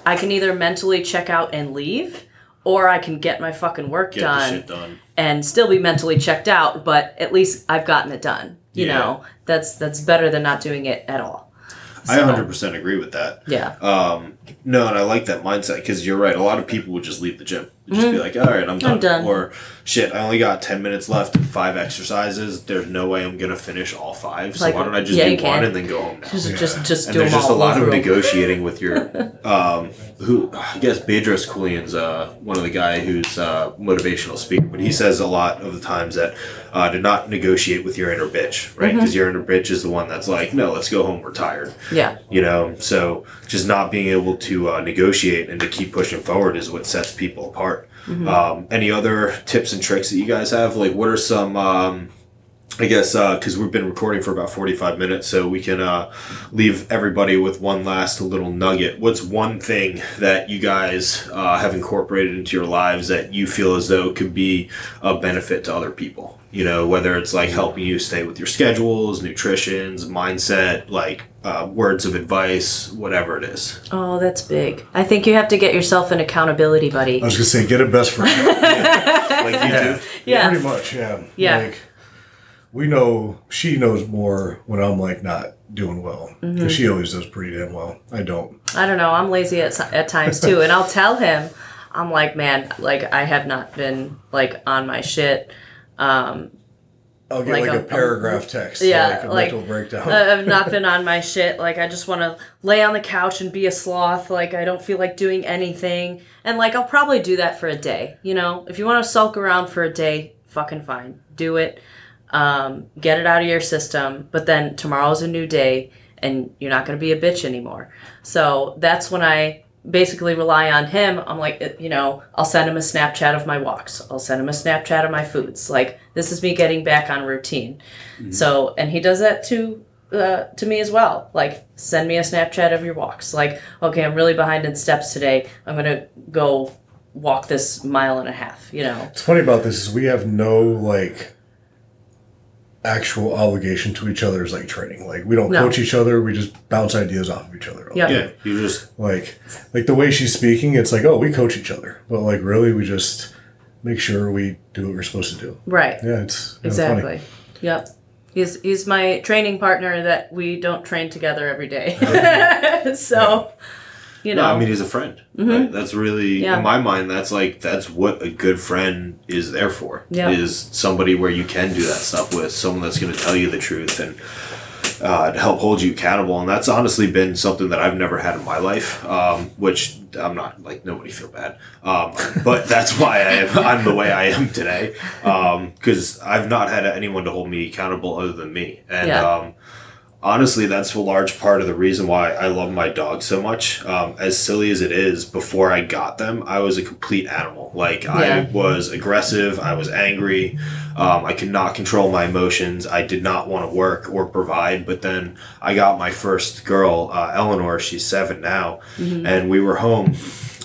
I can either mentally check out and leave, or I can get my fucking work Get done, done. and still be mentally checked out. But at least I've gotten it done. You Yeah. know, that's that's better than not doing it at all. I 100% agree with that. Yeah. Um, no, and I like that mindset because you're right. A lot of people would just leave the gym. They'd just be like, all right, I'm done. done. Or, shit, I only got 10 minutes left, and five exercises. There's no way I'm going to finish all five. So Like, why don't I just yeah, do one can. and then go home now? Just just just and do there's just a lot of negotiating with your um, who I guess Bedros Keuilian's uh, one of the guy who's uh, motivational speaker, but he says a lot of the times that uh, to not negotiate with your inner bitch, right? Mm-hmm. Because your inner bitch is the one that's like, no, let's go home, we're tired, Yeah. you know. So just not being able to uh, negotiate and to keep pushing forward is what sets people apart. Mm-hmm. Um, any other tips and tricks that you guys have? Like, what are some? Um, I guess because we've been recording for about 45 minutes, so we can uh, leave everybody with one last little nugget. What's one thing that you guys uh, have incorporated into your lives that you feel as though could be a benefit to other people? You know, whether it's like helping you stay with your schedules, nutritions, mindset, like uh, words of advice, whatever it is. Oh, that's big. I think you have to get yourself an accountability buddy. I was gonna say, get a best friend. Like you Yeah. do. Yeah. Pretty much, yeah. Yeah. Like, we know she knows more when I'm like not doing well. Mm-hmm. she always does pretty damn well. I don't. I don't know. I'm lazy at, at times too, and I'll tell him, I'm like, man, like I have not been like on my shit. Um, I'll get Like like, a- a, paragraph text. yeah, like a like, mental breakdown. I've not been on my shit. Like I just want to lay on the couch and be a sloth. Like I don't feel like doing anything, and like I'll probably do that for a day. You know, if you want to sulk around for a day, fucking fine, do it. Um, get it out of your system. But then tomorrow's a new day, and you're not going to be a bitch anymore. So that's when I basically rely on him. I'm like, you know, I'll send him a Snapchat of my walks. I'll send him a Snapchat of my foods. Like this is me getting back on routine. So, and he does that to uh, to me as well. Like, send me a Snapchat of your walks. Like, okay, I'm really behind in steps today. I'm gonna go walk this mile and a half. You know. What's funny about this is we have no like actual obligation to each other is like training. Like we don't No. coach each other. We just bounce ideas off of each other. all Yeah. Yeah, you just Like like the way she's speaking, it's like oh we coach each other, but like really we just make sure we do what we're supposed to do. Right. Yeah, it's yeah, it's funny. Exactly. Yep. He's he's my training partner that we don't train together every day. so, you know. No, I mean he's a friend. Right? That's really Mm-hmm. Yeah. in my mind. That's like that's what a good friend is there for. Yeah. Is somebody where you can do that stuff with someone that's going to tell you the truth and uh, to help hold you accountable. And that's honestly been something that I've never had in my life. Um, which I'm not like nobody feel bad. Um, but that's why I am, I'm the way I am today. Because I've not had anyone to hold me accountable other than me. And Yeah. Honestly, that's a large part of the reason why I love my dogs so much. Um, as silly as it is, before I got them, I was a complete animal. Like I was aggressive, I was angry, um, I could not control my emotions. I did not want to work or provide. But then I got my first girl, uh, Eleanor. She's seven now, and we were home.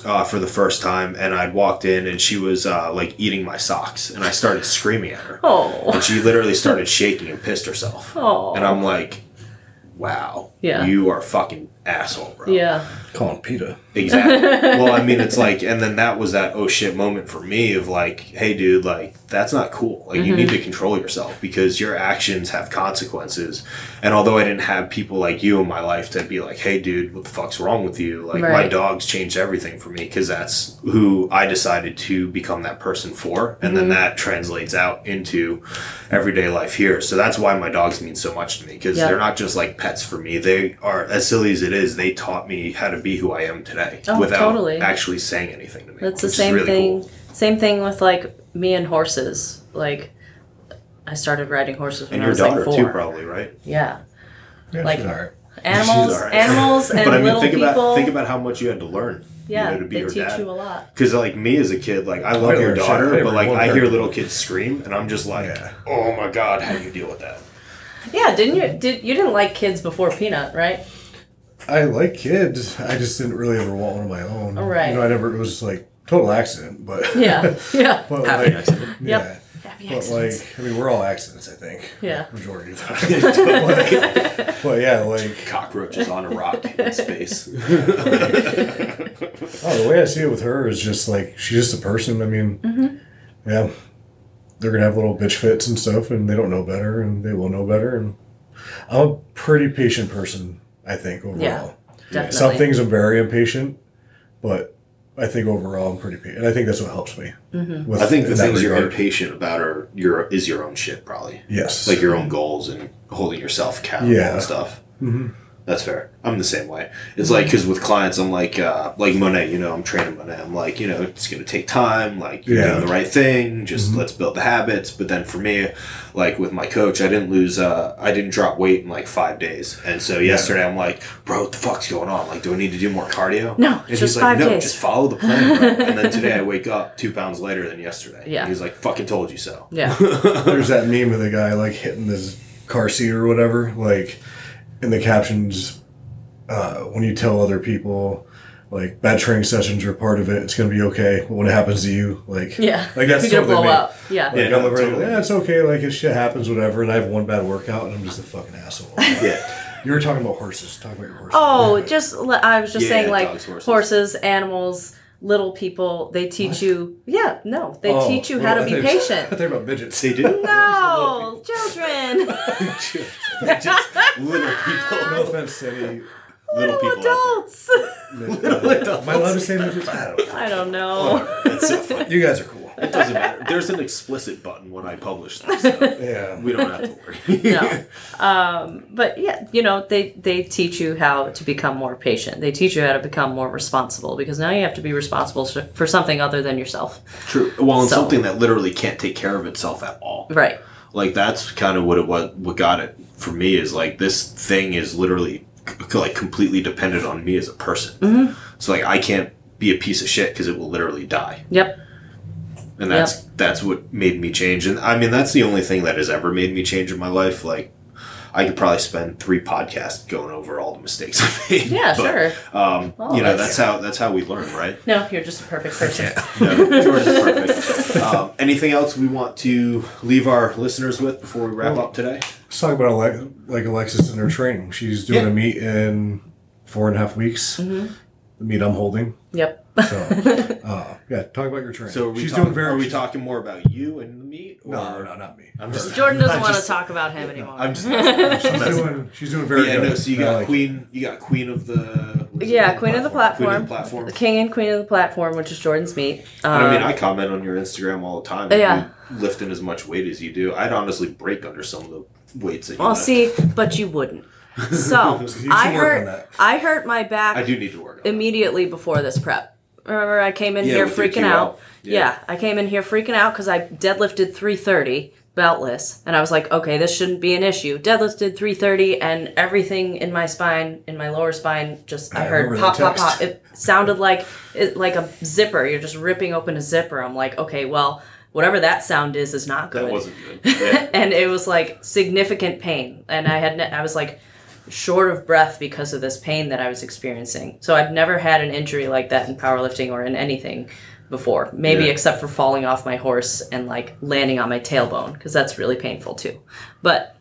Uh, for the first time, and I'd walked in and she was uh, like eating my socks, and I started screaming at her, oh. and she literally started shaking and pissed herself. Oh. And I'm like, wow. Yeah. You are fucking asshole, bro. Yeah. Calling PETA. Exactly. well, I mean, it's like, and then that was that oh shit moment for me of like, hey, dude, like, that's not cool. Like, you need mm-hmm. to control yourself because your actions have consequences. And although I didn't have people like you in my life to be like, hey, dude, what the fuck's wrong with you? Like, my dogs changed everything for me because that's who I decided to become that person for. And then mm-hmm. that translates out into everyday life here. So that's why my dogs mean so much to me because Yeah. they're not just like pets for me. They are, as silly as it is, they taught me how to be who I am today Oh, without totally. actually saying anything to me. That's the same really thing. cool. Same thing with like me and horses. Like, I started riding horses when And I your was daughter like too, four. probably, right? Yeah. Yeah, Like- she's. Animals, She's all right. animals, and but I mean, little think people. about think about how much you had to learn. yeah, you know, to be they her teach dad. you a lot. Because like me as a kid, like I love I your daughter, never but like I hear little kids scream, and I'm just like, Yeah. oh my god, how do you deal with that? Yeah, didn't you? Did you didn't like kids before Peanut, right? I like kids. I just didn't really ever want one of my own. All right. You know, I never. It was like total accident, but Yeah, yeah. but Happy like, accident. yeah. Yep. Happy But accidents. like, I mean, we're all accidents. I think. Yeah. Majority of the time. but, but yeah, like, Cockroaches on a rock in space. oh, the way I see it with her is just like she's just a person. I mean, Mm-hmm. yeah, they're gonna have little bitch fits and stuff, and they don't know better, and they will know better. And I'm a pretty patient person. I think overall. Yeah. Definitely. Some things I'm very impatient, but I think overall I'm pretty patient, and I think that's what helps me. Mm-hmm. with- I think the in that things you're regard. impatient about are your is your own shit, probably Yes. like your own goals and holding yourself accountable Yeah. and stuff. That's fair. I'm the same way. It's like because with clients, I'm like, uh, like Monet. You know, I'm training Monet. I'm like, you know, it's gonna take time. Like you're Yeah. doing the right thing. Just let's build the habits. But then for me, like with my coach, I didn't lose. Uh, I didn't drop weight in like five days. And so yesterday, I'm like, bro, what the fuck's going on? Like, do I need to do more cardio? No, And just he's like, five no, days." just follow the plan. Bro. and then today, I wake up two pounds later than yesterday. Yeah. And he's like, fucking told you so. yeah. There's that meme of the guy like hitting his car seat or whatever. Like in the captions, uh, when you tell other people like bad training sessions are part of it, it's gonna be okay. But when it happens to you, like Yeah. like that's You're totally blow me. up. Yeah. Like Yeah, I'm like, totally. yeah, it's okay. Like it shit happens, whatever. And I have one bad workout, and I'm just a fucking asshole. Yeah. you were talking about horses. Talk about your horses. Oh, just I was just Yeah, saying like dogs, horses. horses. animals, little people. They teach you. Yeah, no, they Oh, teach you well, how to I be thought- patient. I thought about midgets. They do. No, children, Just little people. No offense to any Little people. out there. adults. midgets. Am I allowed to say midgets? I don't know. I don't know. That's so funny. You guys are cool. It doesn't matter. There's an explicit button when I publish this. So Yeah. we don't have to worry. no. Um, but yeah, you know, they they teach you how to become more patient. They teach you how to become more responsible because now you have to be responsible for something other than yourself. True. Well, and So- something that literally can't take care of itself at all. Right. Like that's kind of what it was. What got it for me is like this thing is literally c- like completely dependent on me as a person. Mm-hmm. So like I can't be a piece of shit because it will literally die. Yep. and that's that's what made me change and i mean that's the only thing that has ever made me change in my life like I could probably spend three podcasts going over all the mistakes I made. Yeah, But, sure. Um, Oh, you know, that's- that's how that's how we learn, right? No, you're just a perfect person. No, Jordan's perfect. Um, anything else we want to leave our listeners with before we wrap up today? Let's talk about Ale- like Alexis and her training. She's doing Yeah. a meet in four and a half weeks. Mm-hmm. The meet I'm holding. Yep. So, uh, yeah, talk about your training. So are we she's talking, doing very. Are we talking more about you and the meet? Or? No, no, not me. I'm just. Jordan doesn't I'm want to talk about him anymore. I'm just. I'm She's messing. doing. She's doing very yeah, good. no. So you got like it. queen. You got queen of the. yeah, it? queen of the Queen platform. of the platform. King and queen of the platform, which is Jordan's meet. Um, I mean, I comment on your Instagram all the time. Yeah. Lifting as much weight as you do. I'd honestly break under some of the weights that you well, lift. see, but you wouldn't. So I hurt. that. I hurt my back I do need to work on it. immediately before this prep. Remember, I came in Yeah, here freaking out. Yeah. Yeah. I came in here freaking out because I deadlifted 330 beltless, and I was like, okay, this shouldn't be an issue. Deadlifted 330, and everything in my spine, in my lower spine, just I, I heard pop, pop, pop. It sounded like it, like a zipper. You're just ripping open a zipper. I'm like, okay, well, whatever that sound is is not good That wasn't good. Yeah. and it was like significant pain and i had ne- i was like short of breath because of this pain that i was experiencing so i've never had an injury like that in powerlifting or in anything before maybe Yeah. except for falling off my horse and like landing on my tailbone because that's really painful too but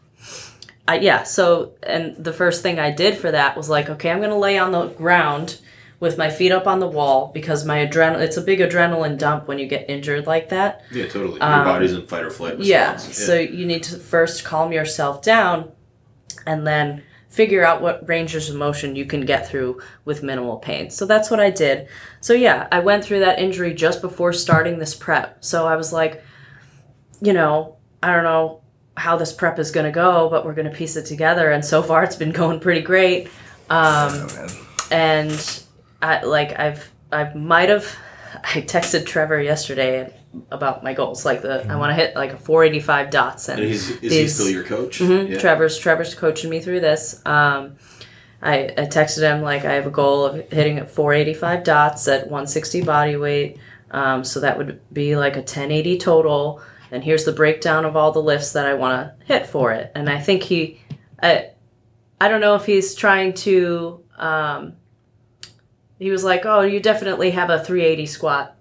I, yeah so and the first thing i did for that was like okay i'm gonna lay on the ground with my feet up on the wall because my adrenaline it's a big adrenaline dump when you get injured like that yeah, totally. Your body's in fight or flight. Um, yeah. So you need to first calm yourself down and then figure out what ranges of motion you can get through with minimal pain. So that's what I did. So yeah, I went through that injury just before starting this prep. So I was like, you know, I don't know how this prep is going to go, but we're going to piece it together and so far it's been going pretty great. Um, Oh, and I like I've I might have I texted Trevor yesterday about my goals. Like the I want to hit like a 485 dots and, And he's, is he still your coach? Mhm, Yeah. Trevor's Trevor's coaching me through this. Um, I, I texted him like I have a goal of hitting at 485 dots at 160 body weight. Um, so that would be like a 1080 total. And here's the breakdown of all the lifts that I want to hit for it. And I think he, I, I don't know if he's trying to. Um, he was like, "Oh, you definitely have a 380 squat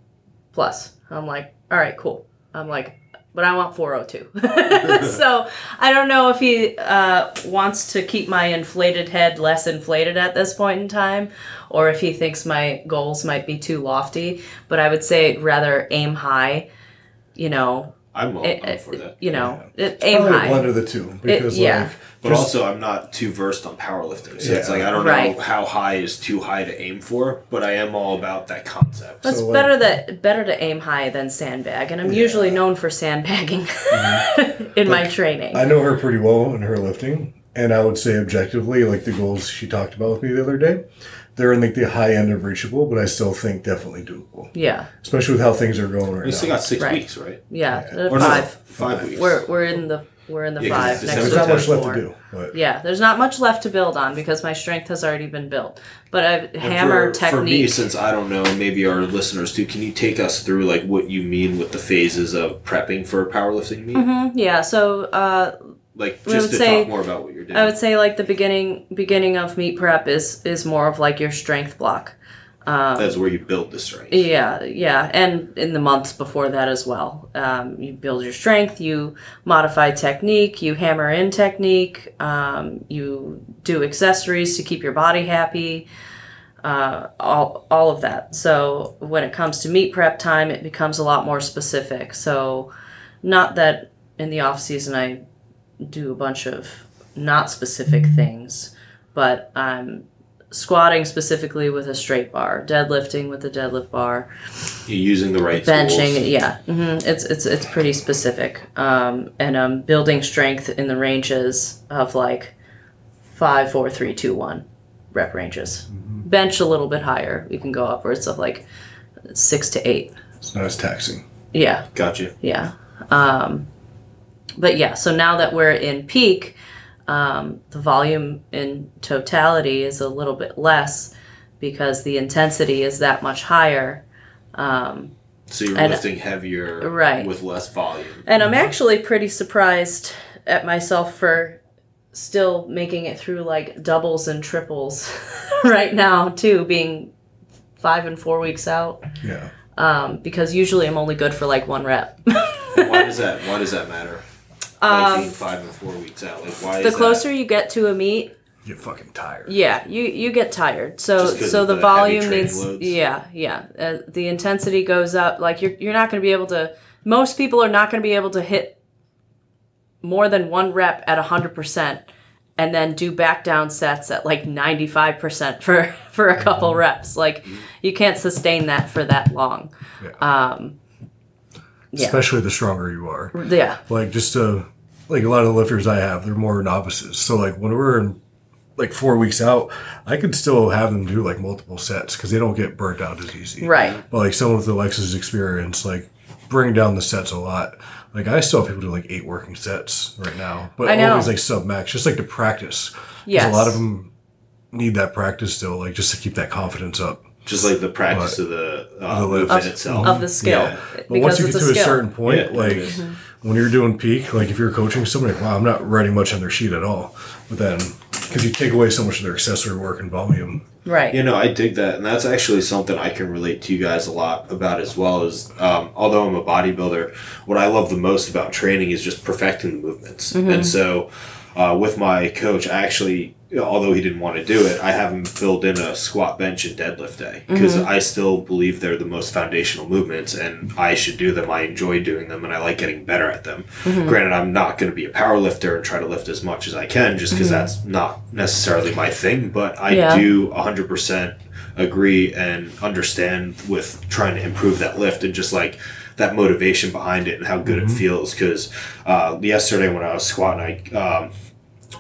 plus." I'm like, "All right, cool." I'm like, "But I want 402." so I don't know if he uh, wants to keep my inflated head less inflated at this point in time, or if he thinks my goals might be too lofty. But I would say rather aim high. You know, I'm all it, I'm for that. you know, it, aim Probably high. blend of the two because yeah. like But just- also, I'm not too versed on powerlifting, so it's like I don't Right. know how high is too high to aim for. But I am all about that concept. It's So, like- better that better to aim high than sandbag, and I'm usually known for sandbagging mm-hmm. in my training. I know her pretty well in her lifting, and I would say objectively, like the goals she talked about with me the other day, they're in like the high end of reachable, but I still think definitely doable, yeah, especially with how things are going right now. We still now. got six Right. weeks, right? yeah, uh, Or no, five. five weeks. We're we're in the we're in the Yeah, 'cause five it's next December There's to not much left to do, but Yeah, there's not much left to build on because my strength has already been built. But I And hammer for, For me, technique. since I don't know, maybe our listeners too, can you take us through like what you mean with the phases of prepping for a powerlifting meet? Mhm, yeah, so uh, Like just to say- talk more about what you're doing. I would say like the beginning beginning of meet prep is is more of like your strength block. Um, That's where you build the strength. Yeah, yeah, and in the months before that as well. Um, you build your strength, you modify technique, you hammer in technique, um, you do accessories to keep your body happy, uh, all, all of that. So when it comes to meet prep time, it becomes a lot more specific. So not that in the off season I do a bunch of not specific things, but I'm squatting specifically with a straight bar, deadlifting with a deadlift bar, You're using the right benching. tools. Yeah, hmm it's it's it's pretty specific. Um, and um, building strength in the ranges of like five, four, three, two, one rep ranges. Bench a little bit higher. You can go upwards of like six to eight. it's not as taxing. Yeah, Gotcha. yeah. Um, but yeah, so now that we're in peak, um, the volume in totality is a little bit less because the intensity is that much higher. Um, So you're And- lifting heavier Right. with less volume. and I'm actually pretty surprised at myself for still making it through like doubles and triples right now too, being five and four weeks out. Yeah. Um, because usually I'm only good for like one rep. why does that? Why does that matter? Like five and four weeks out. Like why? Um, the is closer that? you get to a meet, you're fucking tired. yeah, you you get tired. So so the, the volume training needs loads? yeah yeah uh, the intensity goes up. Like you're you're not going to be able to. Most people are not going to be able to hit more than one rep at hundred percent, and then do back down sets at like ninety five percent for for a couple reps. Like you can't sustain that for that long. Um, yeah. Especially the stronger you are. Yeah. Like just to like a lot of the lifters I have, they're more novices. So like when we're in like four weeks out, I could still have them do like multiple sets because they don't get burnt out as easy. Right. But like someone with Alexa's experience, like bring down the sets a lot. Like I still have people do like eight working sets right now, but I know. always like sub max, just like to practice. Yes. a lot of them need that practice still, like just to keep that confidence up. just like the practice of the uh, the lift. Of- itself? of the skill. Yeah. But Because once you it's get a to a certain point, Yeah, like it is. When you're doing peak, like if you're coaching somebody, wow, I'm not writing much on their sheet at all. But then, because you take away so much of their accessory work and volume, Right. You know, I dig that, and that's actually something I can relate to you guys a lot about as well. Is um, although I'm a bodybuilder, what I love the most about training is just perfecting the movements. And so, uh, with my coach, I actually, although he didn't want to do it, I have him filled in a squat, bench, and deadlift day because I still believe they're the most foundational movements, and I should do them. I enjoy doing them, and I like getting better at them. Granted, I'm not going to be a power lifter and try to lift as much as I can, just because that's not necessarily my thing. But I Yeah. do 100% agree and understand with trying to improve that lift and just like that motivation behind it and how good it feels because uh, yesterday when i was squatting i um,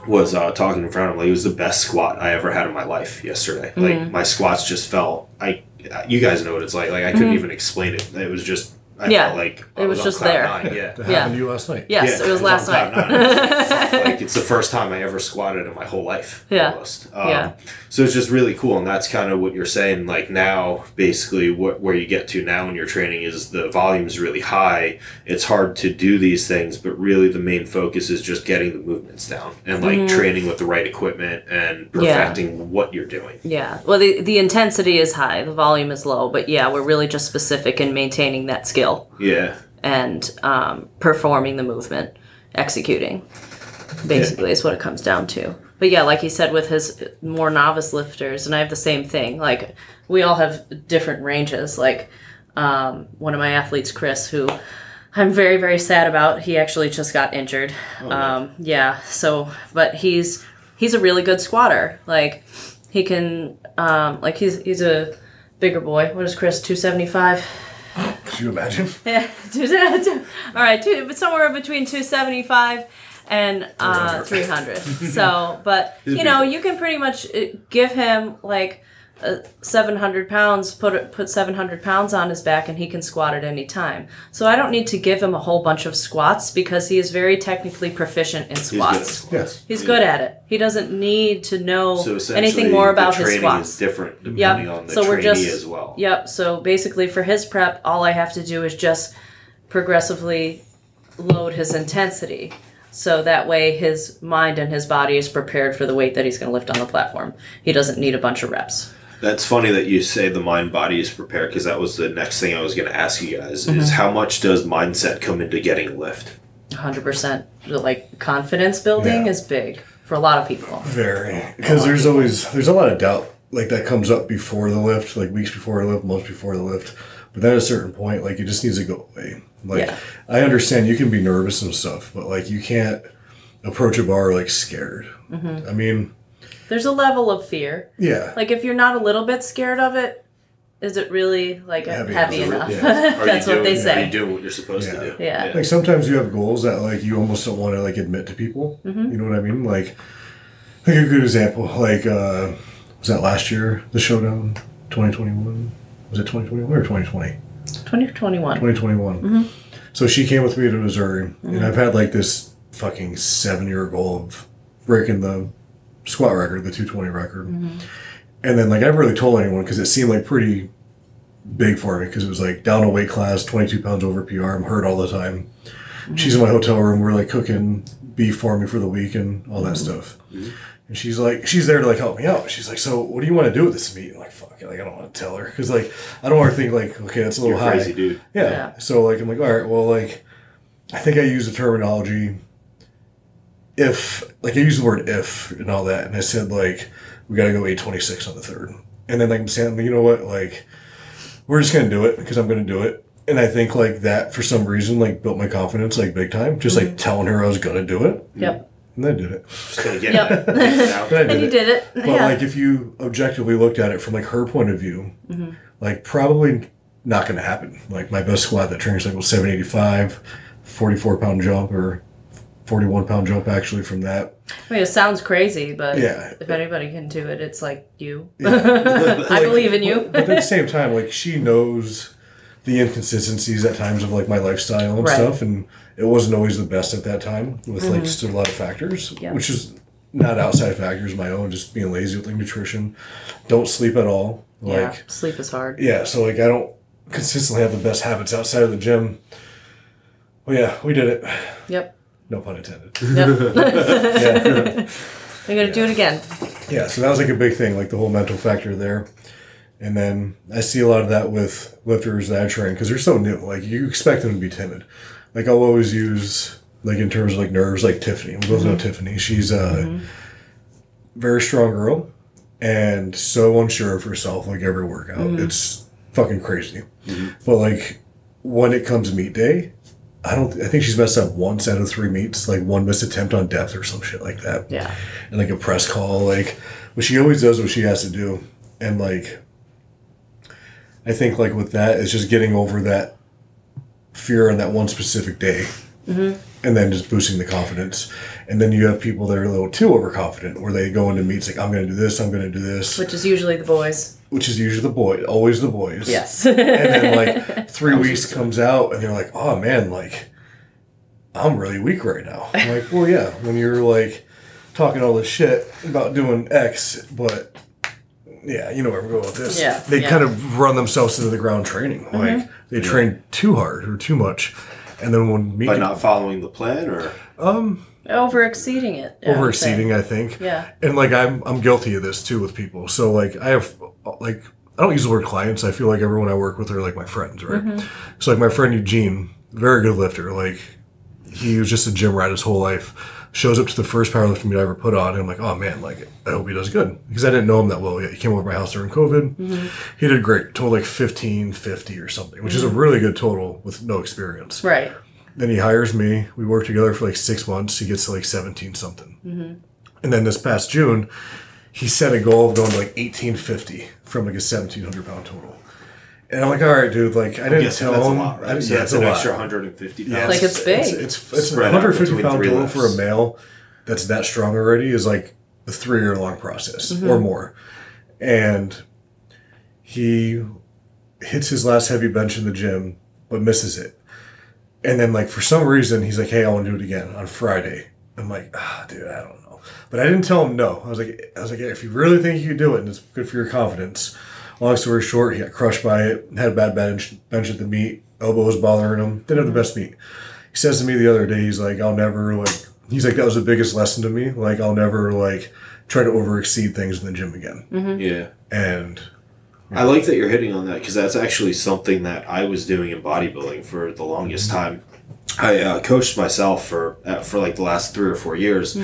was uh, talking in front of him like it was the best squat i ever had in my life yesterday like my squats just felt i you guys know what it's like like i couldn't even explain it it was just I Yeah. felt like I It was on just there. nine, Yeah. that Yeah. happened to you last night. Yes, Yeah, it was on last night. nine. like it's the first time I ever squatted in my whole life. Yeah. Almost. Um, Yeah. So it's just really cool, and that's kind of what you're saying. Like now, basically, what where you get to now in your training is the volume is really high. It's hard to do these things, but really the main focus is just getting the movements down and like training with the right equipment and Mm-hmm. Yeah. perfecting what you're doing. Yeah. Well, the, the intensity is high, the volume is low, but yeah, we're really just specific in maintaining that skill Yeah. and um, performing the movement, executing. Basically, is what it comes down to. But yeah, like he said, with his more novice lifters, and I have the same thing. Like we all have different ranges. Like um, one of my athletes, Chris, who I'm very very sad about. He actually just got injured. um, yeah. So, but he's he's a really good squatter. Like he can um, like he's he's a bigger boy. What is Chris? Two seventy five. Could you imagine? Yeah, all right, two, but somewhere between two seventy five and uh, three hundred. so, but you know, you can pretty much uh, give him like uh, seven hundred pounds. Put put seven hundred pounds on his back, and he can squat at any time. So I don't need to give him a whole bunch of squats because he is very technically proficient in He's good squats. squats. Yes. He's good at it. He doesn't need to know So anything more about the his training squats. is different depending on the so we're just as well. Yep. So basically, for his prep, all I have to do is just progressively load his intensity, so that way his mind and his body is prepared for the weight that he's going to lift on the platform. He doesn't need a bunch of reps. That's funny that you say the mind body is prepared because that was the next thing I was going to ask you guys Mm-hmm. is how much does mindset come into getting lift? 100%. Like confidence building Yeah. is big for a lot of people. Very. Because there's always there's a lot of doubt like that comes up before the lift, like weeks before the lift, months before the lift. But then at a certain point, like it just needs to go away. Like Yeah. I understand you can be nervous and stuff, but like you can't approach a bar like scared. Mm-hmm. I mean, There's a level of fear. yeah. Like if you're not a little bit scared of it, is it really like heavy, Heavy. enough? Yeah. That's you what they doing- Are say. you doing what you're supposed Yeah. to do? Yeah. like sometimes you have goals that like you almost don't want to like admit to people. Mm-hmm. You know what I mean? Like, like a good example, like uh was that last year the showdown, twenty twenty one. Was it twenty twenty one or twenty twenty? 2021. 2021. Mm-hmm. So she came with me to Missouri, and I've had like this fucking seven year goal of breaking the squat record, the 220 record. Mm-hmm. And then, like, I never really told anyone because it seemed like pretty big for me because it was like down a weight class, 22 pounds over PR. I'm hurt all the time. Mm-hmm. she's in my hotel room. We're like cooking beef for me for the week and all that mm-hmm. stuff. Mm-hmm. And she's like, she's there to like help me out. She's like, so what do you want to do with this meat? I'm like, fuck it, like I don't want to tell her because like I don't want to think like, okay, that's a little You're high. crazy, dude. Yeah. Yeah. So like I'm like, all right, well like I think I use the terminology if like I use the word if and all that and I said like we gotta go eight twenty six on the third. And then like I'm saying, you know what, like we're just gonna do it because I'm gonna do it. And I think like that for some reason like built my confidence like big time. Just like mm-hmm. telling her I was gonna do it. Yep. And I did it. Just get Yep. it. And And you did it. But yeah. like if you objectively looked at it from like her point of view, mm-hmm. like probably not going to happen. Like my best squat that trains like was 785, 44 pound jump or 41 pound jump actually from that. I mean, it sounds crazy, but Yeah. if anybody can do it, it's like you. Yeah. I believe in you. But at the same time, like she knows the inconsistencies at times of like my lifestyle and Right. stuff, and it wasn't always the best at that time with like just a lot of factors, Mm-hmm. Yeah. which is not outside factors, my own, just being lazy with like nutrition. Don't sleep at all. Like yeah, sleep is hard. yeah, so like I don't consistently have the best habits outside of the gym. Well, yeah, we did it. Yep. No pun intended. Yep. Yeah, I'm gonna do it again. yeah. So that was like a big thing, like the whole mental factor there. And then I see a lot of that with lifters that I train because they're so new. Like you expect them to be timid. Like I'll always use like in terms of like nerves, like Tiffany. We both know mm-hmm. Tiffany. She's a mm-hmm. very strong girl and so unsure of herself. Like every workout, mm-hmm. it's fucking crazy. But like when it comes meet day, I don't. I think she's messed up once out of three meets. Like one missed attempt on depth or some shit like that Yeah. and like a press call, like, but she always does what she has to do, and like, I think like with that, it's just getting over that fear on that one specific day, mm-hmm. and then just boosting the confidence, and then you have people that are a little too overconfident, where they go into meets like, I'm going to do this, I'm going to do this, Which is usually the boys. Which is usually the boy, always the boys, Yes. and then like three weeks comes out and they're like, oh man, like I'm really weak right now. I'm like, well, yeah, when you're like talking all this shit about doing X, but yeah, you know where I'm going with this. Yeah, they yeah. kind of run themselves into the ground training. Like they train too hard or too much, and then when me By not following the plan, or um Over exceeding it. I over exceeding, I think. Yeah. And like I'm I'm guilty of this too with people. So like I have like I don't use the word clients. I feel like everyone I work with are like my friends, right? Mm-hmm. So like my friend Eugene, very good lifter. Like he was just a gym rat his whole life. Shows up to the first powerlifting meet I ever put on, and I'm like, oh man, like I hope he does good because I didn't know him that well yet. He came over to my house during COVID. Mm-hmm. He did great. Total like 15, 50 or something, which is a really good total with no experience. Right. Then he hires me. We work together for like six months. He gets to like 17 something. And then this past June, he set a goal of going to like 1850 from like a 1700 pound total. And I'm like, all right, dude, like, I didn't yes, tell that's a him. lot, right? I, so yeah, that's it's a an lot. extra 150 pounds. Yeah, Like, it's big. It's, it's, it's Spread 150 between pound three total lifts. for a male that's that strong already is like a three year long process Mm-hmm. or more. And he hits his last heavy bench in the gym, but misses it. And then, like, for some reason, he's like, hey, I want to do it again on Friday. I'm like, ah, dude, I don't know. But I didn't tell him no. I was like, I was like, if you really think you can do it and it's good for your confidence. Long story short, he got crushed by it, had a bad bench, bench at the meet, elbow was bothering him, didn't have the best meet. He says to me the other day, he's like, I'll never, like, he's like, that was the biggest lesson to me. Like, I'll never, like, try to overexceed things in the gym again. Mm-hmm. Yeah. And I like that you're hitting on that because that's actually something that I was doing in bodybuilding for the longest mm-hmm. time. I uh, coached myself for uh, for like the last three or four years,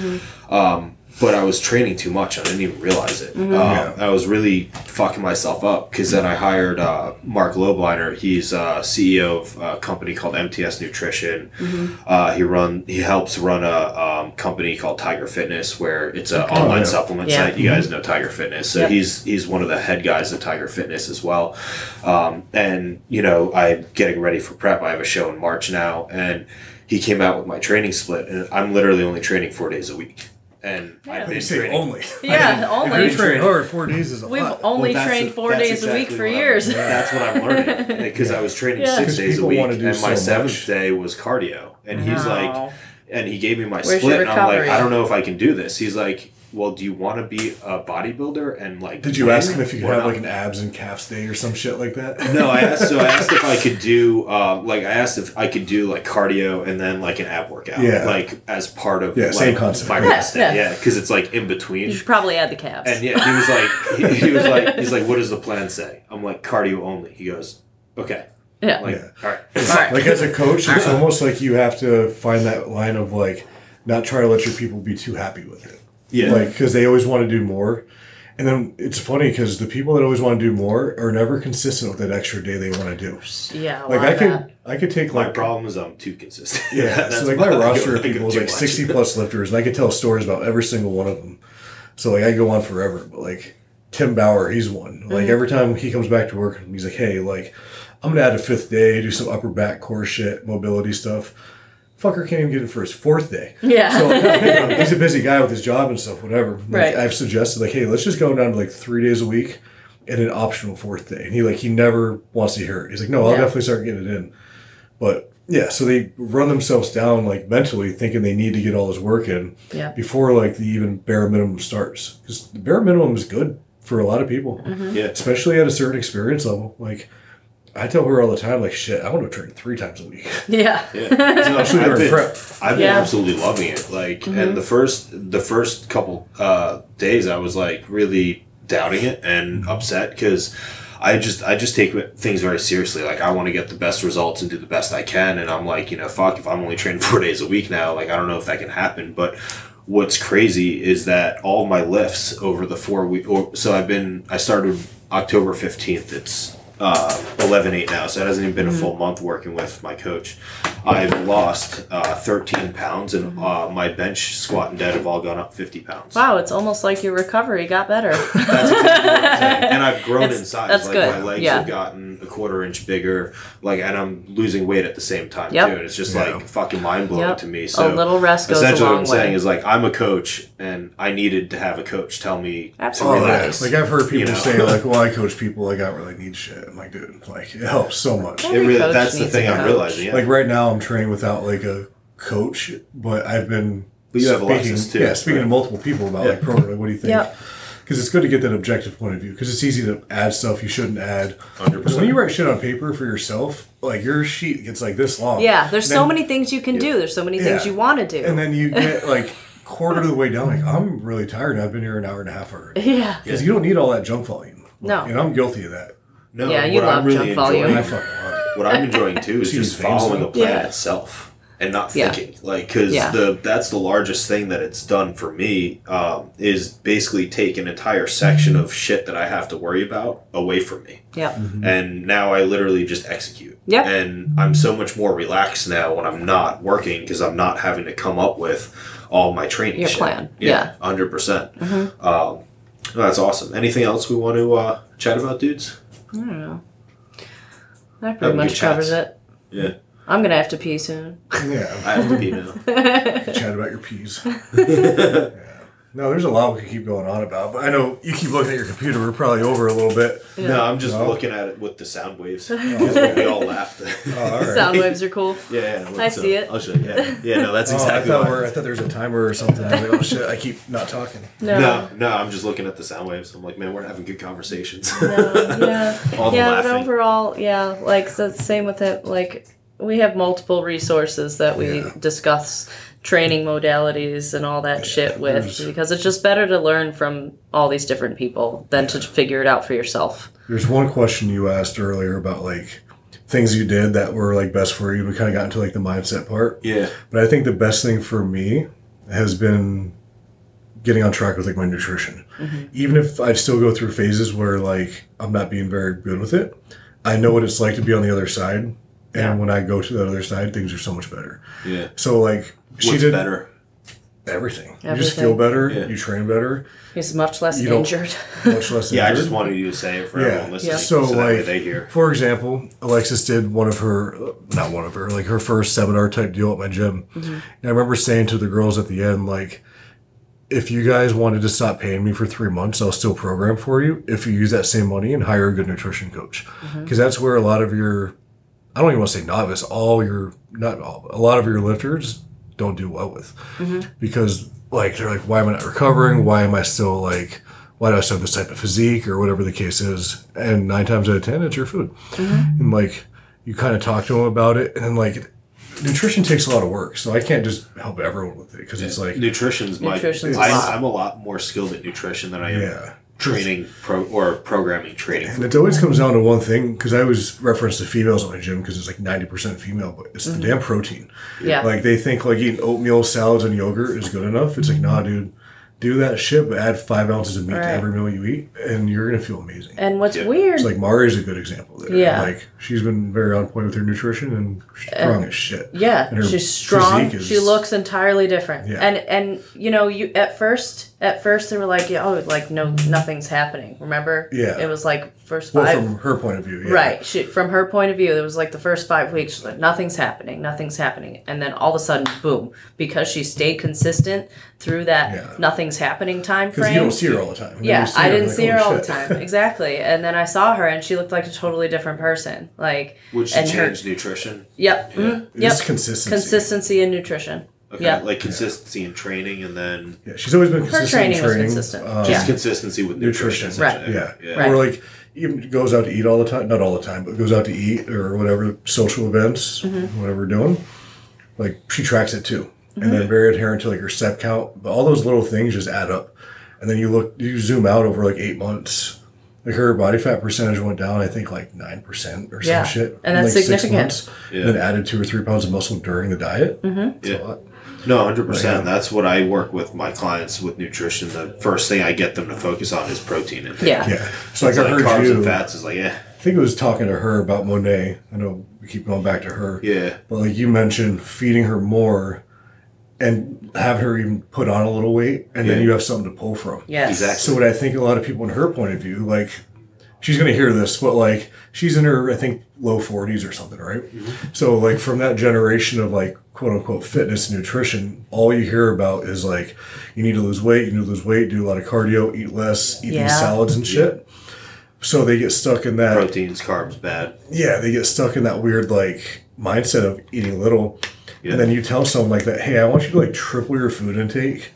um, but I was training too much. I didn't even realize it. Um, Yeah. I was really fucking myself up because then I hired uh, Marc Lobliner. He's uh, CEO of a company called MTS Nutrition. Uh, he run he helps run a um, company called Tiger Fitness, where it's an online yeah. supplement Yeah. site. You guys know Tiger Fitness, so Yep. he's he's one of the head guys at Tiger Fitness as well. Um, and you know, I'm getting ready for prep. I have a show in March now, and he came out with my training split, and I'm literally only training four days a week. And I've been say training. only. Yeah, If only. you train hard, four days is a We've lot. only Well, trained four that's days a week for what I'm- years. that's what I'm learning because I was training Yeah. six 'Cause days a week, wanna do and my so seventh much. day was cardio. And he's Wow. like, and he gave me my Where's split, and I'm like. I don't know if I can do this. He's like, well, do you want to be a bodybuilder and like? Did you ask him if you could have like an abs and calves day or some shit like that? No, I asked. So I asked if I could do, um, like, I asked if I could do like cardio and then like an ab workout, Yeah. like as part of Yeah, like, same concept. My Yeah, rest yeah. yeah, because it's like in between. You should probably add the calves. And yeah, he was like, he, he was like, he's like, what does the plan say? I'm like, cardio only. He goes, okay, yeah. like, Yeah. all right, All right. like as a coach, it's almost like you have to find that line of like not try to let your people be too happy with it. Yeah, like because they always want to do more and then it's funny because the people that always want to do more are never consistent with that extra day they want to do yeah. Like i could that. i could take my like problem is I'm too consistent. yeah so like why my roster of people is like much. 60 plus lifters and i could tell stories about every single one of them so like i go on forever but like tim bauer he's one like Mm-hmm. every time he comes back to work he's like hey like i'm gonna add a fifth day do some upper back core shit mobility stuff fucker can't even get it for his fourth day Yeah. so you know, he's a busy guy with his job and stuff, whatever. Like, Right. I've suggested like, hey, let's just go down to like three days a week and an optional fourth day. And he like he never wants to hear it. He's like, no, I'll Yeah. definitely start getting it in. But yeah, so they run themselves down like mentally, thinking they need to get all this work in Yeah. before like the even bare minimum starts. Because the bare minimum is good for a lot of people, Mm-hmm. Yeah, especially at a certain experience level. Like I tell her all the time, like shit, I want to train three times a week. yeah. yeah. No, Especially I've during been, prep. I've been Yeah. absolutely loving it. Like, and the first the first couple uh, days, I was like really doubting it and upset because I just I just take things very seriously. Like, I want to get the best results and do the best I can. And I'm like, you know, fuck, if I'm only training four days a week now, like, I don't know if that can happen. But what's crazy is that all my lifts over the four week, or so I've been I started October fifteenth. It's uh, 11 8 now, so it hasn't even been a full month working with my coach. I've lost uh, 13 pounds, and uh, my bench, squat, and dead have all gone up 50 pounds. Wow, it's almost like your recovery got better. That's exactly what I'm saying. And I've grown It's- in size. that's like good. my legs Yeah. have gotten a quarter inch bigger. Like, and I'm losing weight at the same time Yep. too. And it's just Yeah. like fucking mind blowing Yep. to me. So a little rest goes a essentially, long what I'm saying is like I'm a coach, and I needed to have a coach tell me Absolutely. to Oh, relax. Like I've heard people you know? say, like, "Well, I coach people. Like, I don't really need shit." I'm like, dude, like it helps so much. Every it really, that's the thing I'm realizing. Yeah. Like right now, I'm training without like a coach, but I've been. But you have speaking, Alexis, too, Yeah, speaking right? to multiple people about Yeah. like program. Like, what do you think? Yep. Because it's good to get that objective point of view. Because it's easy to add stuff you shouldn't add. Because when you write shit on paper for yourself, like your sheet gets like this long. Yeah, there's And so then- many things you can do. There's so many things you want to do. And then you get like quarter of the way down, like I'm really tired. I've been here an hour and a half already. yeah. Because you don't need all that junk volume. No. And I'm guilty of that. no, Yeah, you what love I'm really junk volume. I fucking love it. What I'm enjoying too is just following a though. plan Yeah. itself and not Yeah. thinking like because Yeah. the that's the largest thing that it's done for me um, is basically take an entire section of shit that I have to worry about away from me Yep. and now I literally just execute yeah and I'm so much more relaxed now when I'm not working because I'm not having to come up with all my training Your shit. plan. yeah Yeah. Mm-hmm. 100 percent um, that's awesome anything else we want to uh, chat about dudes I don't know. That pretty much covers chats. it. yeah I'm gonna have to pee soon. Yeah. I have to be now Chat about your peas. yeah. No, there's a lot we could keep going on about, but I know you keep looking at your computer. We're probably over a little bit. No, I'm just No? looking at it with the sound waves. Because we all laughed. Oh, all right. Sound waves are cool. yeah, yeah. I let's, see it. I'll show you. Yeah, yeah. No, that's Oh, exactly. I thought why. we're, I thought there was a timer or something. I was like, oh shit, I keep not talking. No. No, no. I'm just looking at the sound waves. I'm like, man, we're having good conversations. No, yeah. all the yeah, but overall, yeah, like so same with it. Like we have multiple resources that we Yeah. discuss training modalities and all that shit with there's- because it's just better to learn from all these different people than to figure it out for yourself. There's one question you asked earlier about like things you did that were like best for you. We kind of got into like the mindset part, yeah, but I think the best thing for me has been getting on track with like my nutrition. Mm-hmm. Even if I still go through phases where like I'm not being very good with it, I know what it's like to be on the other side. And Yeah. when I go to the other side, things are so much better. yeah. So like she did better? everything. You just feel better. Yeah. You train better. He's much less You injured. Much less. Yeah, I just wanted you to say it for Yeah. everyone listening, Yeah. so, So, that way like- they hear. For example, Alexis did one of her, not one of her, like her first seminar type deal at my gym. Mm-hmm. And I remember saying to the girls at the end, like, if you guys wanted to stop paying me for three months, I'll still program for you if you use that same money and hire a good nutrition coach. Mm-hmm. Because that's where a lot of your, I don't even want to say novice, all your, not all, a lot of your lifters don't do well with. Mm-hmm. Because like they're like why am I not recovering? Mm-hmm. Why am I still like why do I still have this type of physique or whatever the case is? And nine times out of ten it's your food. Mm-hmm. And like you kind of talk to them about it and then like nutrition takes a lot of work so I can't just help everyone with it because it's like nutrition's my. Nutrition's a I'm, lot. I'm a lot more skilled at nutrition than I am yeah training pro or programming training. And it always comes down to one thing because I always reference the females at my gym because it's like ninety percent female, but it's the mm-hmm. damn protein. Yeah. Like they think like eating oatmeal, salads, and yogurt is good enough. It's like nah, dude. Do that shit, but add five ounces of meat Right. to every meal you eat, and you're gonna feel amazing. And what's Yeah. weird, It's like Mari's a good example there. Yeah. Like she's been very on point with her nutrition and she's strong as shit. yeah, And her she's strong. is- She looks entirely different. Yeah. And and you know, you at first at first they were like, yeah, oh, like no, nothing's happening. Remember? Yeah. It was like first Well, five. from her point of view, yeah. Right. She, from her point of view, it was like the first five weeks, she's like, nothing's happening, nothing's happening. And then all of a sudden, boom, because she stayed consistent through that Yeah. nothing's happening time Because frame. you don't see her all the time. And yeah, I didn't like, see her holy all the time. Exactly. And then I saw her and she looked like a totally different person. Like, Would she and her- change nutrition? Yep. mhm, yep. Consistency. Consistency in nutrition. Okay, Yeah. like consistency in training, and then Yeah, she's always been consistent Her training in was consistent. Um, Yeah. just consistency with nutrition. Nutrition. Right. Yeah. yeah. Right. Or like even goes out to eat all the time. Not all the time, but goes out to eat or whatever social events, Mm-hmm. whatever we're doing. Like she tracks it too, and Mm-hmm. then very adherent to like her step count. But all those little things just add up, and then you look, you zoom out over like eight months. Like her body fat percentage went down, I think like nine percent or some Yeah. shit. And in, that's like, six significant. months, Yeah. And then added two or three pounds of muscle during the diet. Mm-hmm. Yeah. No, hundred Yeah. percent. Uh, That's what I work with my clients with nutrition. The first thing I get them to focus on is protein intake. Yeah. Yeah. So like It's I heard carbs you. and fats is like, yeah, I think it was talking to her about Monet. I know we keep going back to her. yeah, But like you mentioned, feeding her more and have her even put on a little weight, and then you have something to pull from. Yes. Exactly. So what I think a lot of people in her point of view, like she's gonna hear this, but like she's in her I think low forties or something, right? Mm-hmm. So like from that generation of like quote unquote fitness and nutrition, all you hear about is like you need to lose weight, you need to lose weight, do a lot of cardio, eat less, eat Yeah. these salads and shit. So they get stuck in that proteins, carbs, bad. yeah, they get stuck in that weird like mindset of eating little. Yeah. And then you tell someone like that, hey, I want you to like triple your food intake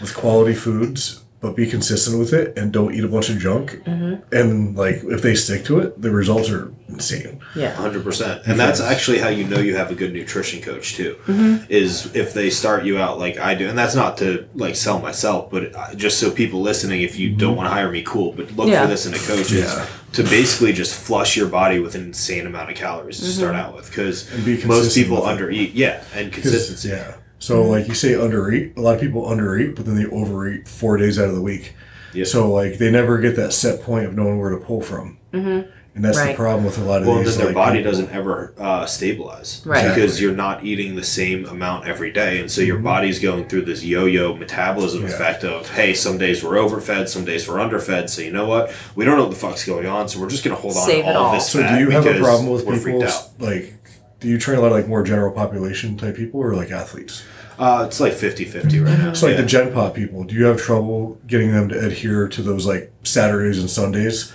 with quality foods, but be consistent with it and don't eat a bunch of junk. Mm-hmm. And like if they stick to it, the results are insane. Yeah. Hundred percent, and that's actually how you know you have a good nutrition coach too. Mm-hmm. Is if they start you out like I do, and that's not to like sell myself, but uh, just so people listening, if you don't want to hire me, cool, but look Yeah. for this in a coach is Yeah. to basically just flush your body with an insane amount of calories to start Mm-hmm. out with, because be most people with it. undereat, yeah, and consistency. Yeah. So like you say undereat, a lot of people undereat, but then they overeat four days out of the week. Yeah. So like they never get that set point of knowing where to pull from. Mm-hmm. And that's the problem with a lot of Well, these. then their like, body people. doesn't ever uh, stabilize, Right. Because you're not eating the same amount every day, and so your body's going through this yo-yo metabolism Mm-hmm. Yeah. effect of, hey, some days we're overfed, some days we're underfed. So you know what? We don't know what the fuck's going on, so we're just gonna hold on Save to it all all. this So do you have a problem with people like? Do you train a lot of like more general population type people or like athletes? Uh, it's like 50-50 right now. So like yeah. the Gen Pop people, do you have trouble getting them to adhere to those like Saturdays and Sundays?